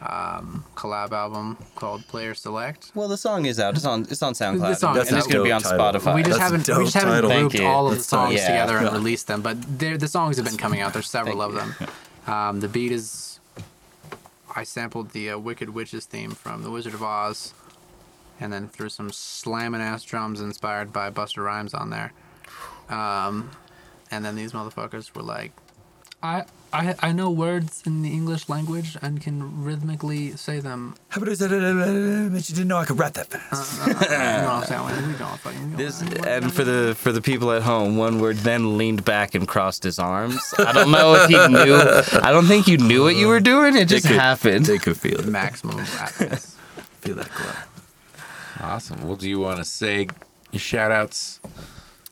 [SPEAKER 5] um, collab album called Player Select.
[SPEAKER 6] Well, the song is out. It's on. It's on SoundCloud.
[SPEAKER 5] The song
[SPEAKER 6] and
[SPEAKER 5] is
[SPEAKER 6] it's gonna be on
[SPEAKER 2] Tidal.
[SPEAKER 6] Spotify.
[SPEAKER 5] we just
[SPEAKER 2] That's a
[SPEAKER 5] haven't we just haven't
[SPEAKER 2] title.
[SPEAKER 6] Thank
[SPEAKER 5] grouped all of the
[SPEAKER 6] That's
[SPEAKER 5] songs
[SPEAKER 6] dope.
[SPEAKER 5] together and *laughs* released them, but the songs have been coming out. There's several of them. Um, the beat is I sampled the uh, Wicked Witches theme from The Wizard of Oz, and then threw some slamming ass drums inspired by Busta Rhymes on there. Um, and then these motherfuckers were like, I, I I know words in the English language and can rhythmically say them.
[SPEAKER 2] How about that? But you didn't know I could rap that fast.
[SPEAKER 5] Uh, uh, uh, you know what I'm saying? We don't fucking.
[SPEAKER 6] This and for the for the people at home, one word then leaned back and crossed his arms. I don't know if he knew. I don't think you knew what you were doing. It just
[SPEAKER 2] could-
[SPEAKER 6] happened.
[SPEAKER 2] They could feel it.
[SPEAKER 5] maximum rapness.
[SPEAKER 2] Feel that glow.
[SPEAKER 7] Awesome. Well, do you want to say your shout outs?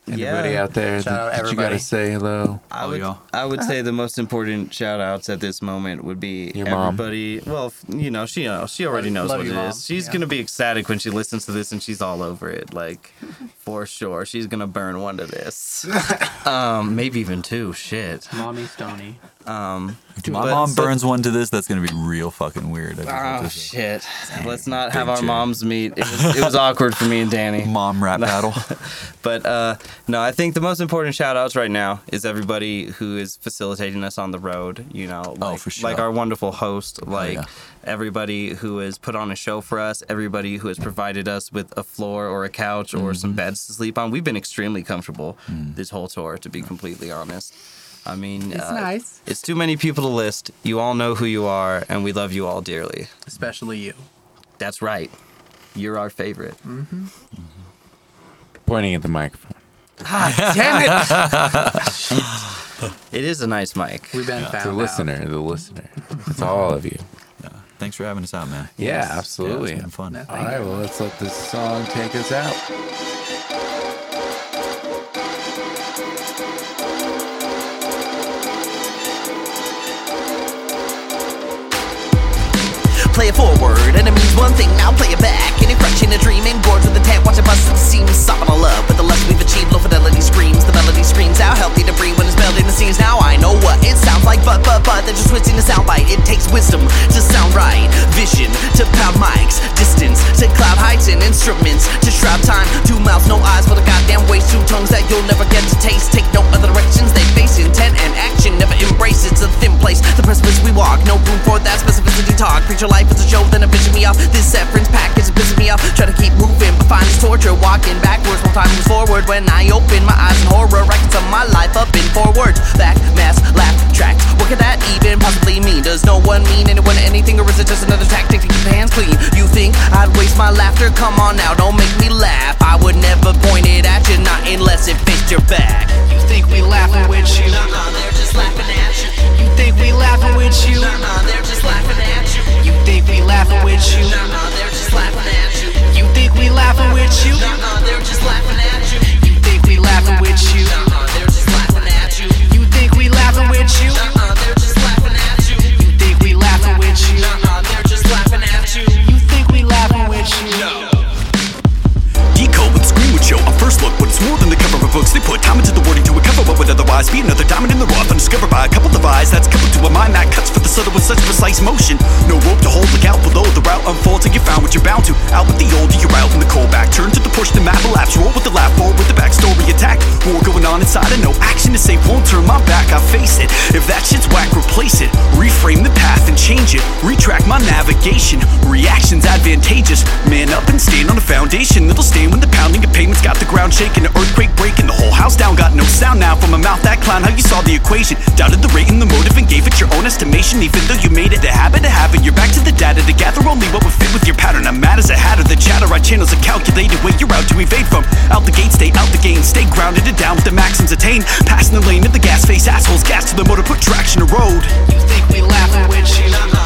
[SPEAKER 7] Anybody
[SPEAKER 6] Yeah.
[SPEAKER 7] out there
[SPEAKER 5] Shout out
[SPEAKER 7] that, that you got
[SPEAKER 5] everybody.
[SPEAKER 7] to say hello?
[SPEAKER 6] I
[SPEAKER 2] Oh,
[SPEAKER 6] would. I would say the most important shout outs at this moment would be
[SPEAKER 7] Your mom.
[SPEAKER 6] everybody. Well, you know, she knows. She already knows
[SPEAKER 5] Love
[SPEAKER 6] what
[SPEAKER 5] you,
[SPEAKER 6] it
[SPEAKER 5] Mom.
[SPEAKER 6] is. She's
[SPEAKER 5] Yeah.
[SPEAKER 6] gonna be ecstatic when she listens to this and she's all over it. Like, *laughs* for sure. She's gonna burn one to this. *laughs* um, maybe even two. Shit.
[SPEAKER 5] Mommy Stony.
[SPEAKER 6] Um,
[SPEAKER 2] If my
[SPEAKER 6] but-
[SPEAKER 2] mom
[SPEAKER 6] but-
[SPEAKER 2] burns one to this, that's gonna be real fucking weird. I just have
[SPEAKER 6] Oh
[SPEAKER 2] to say.
[SPEAKER 6] shit! Let's not have our
[SPEAKER 2] jam.
[SPEAKER 6] moms meet. It was, it was awkward for me and Danny. *laughs*
[SPEAKER 2] Mom rap battle. *laughs*
[SPEAKER 6] But uh, no, I think the most important shout outs right now is everybody who is facilitating us on the road. You know, like,
[SPEAKER 2] Oh, for sure.
[SPEAKER 6] like our wonderful host, like
[SPEAKER 2] yeah.
[SPEAKER 6] everybody who has put on a show for us, everybody who has provided us with a floor or a couch or some
[SPEAKER 2] Mm-hmm.
[SPEAKER 6] beds to sleep on. We've been extremely comfortable
[SPEAKER 2] Mm.
[SPEAKER 6] this whole tour, to be completely honest. I mean,
[SPEAKER 5] It's
[SPEAKER 6] uh,
[SPEAKER 5] nice.
[SPEAKER 6] It's too many people to list. You all know who you are, and we love you all dearly.
[SPEAKER 5] Especially you.
[SPEAKER 6] That's right. You're our favorite. Mm-hmm. Mm-hmm.
[SPEAKER 7] Pointing at the microphone.
[SPEAKER 6] God *laughs* damn it! *laughs* it is a nice mic.
[SPEAKER 5] We've been found
[SPEAKER 7] The
[SPEAKER 5] out.
[SPEAKER 7] listener, the listener. It's all of you.
[SPEAKER 2] Uh, thanks for having us out, man.
[SPEAKER 7] Yeah,
[SPEAKER 2] Yeah,
[SPEAKER 7] absolutely.
[SPEAKER 2] it's been fun.
[SPEAKER 5] Yeah.
[SPEAKER 7] all right, well, let's let this song take us out.
[SPEAKER 9] Play it forward, and it means one thing, now play it back. In a crush, in a dream, engorged with the tap, watch it bust at the seams. Sopping all love, but the less achieved, low fidelity screams. The melody screams out, healthy debris when it's in the scenes. Now I know what it sounds like, but, but, but, they're just twisting the soundbite. It takes wisdom to sound right, vision to pound mics, distance to cloud heights and instruments to shroud time. Two mouths, no eyes for the goddamn waste. Two tongues that you'll never get to taste. Take no other directions, they face intent and action. Never embrace it's a thin place. The precipice we walk, no room for that specificity talk. Picture life as a show, then a vision me off. This severance package is pissing me off. When I open my eyes in horror, I can my life up in four words. Back, mass, laugh, tracks. What could that even possibly mean? Does no one mean anyone anything, or is it just another tactic to keep hands clean? You think I'd waste my laughter? Come on now, don't make
[SPEAKER 4] the shaking. An earthquake breaking the whole house down. Got no sound now from a mouth that clown. How you saw the equation? Doubted the rate and the motive and gave it your own estimation. Even though you made it a habit of having, you're back to the data to gather only what would fit with your pattern. I'm mad as a hatter. The chatter I channel's a calculated way you're out to evade from. Out the gate, stay out the game. Stay grounded and down with the maxims attained. Passing the lane of the gas face assholes. Gas to the motor, put traction to road.
[SPEAKER 9] You think we laughing you? You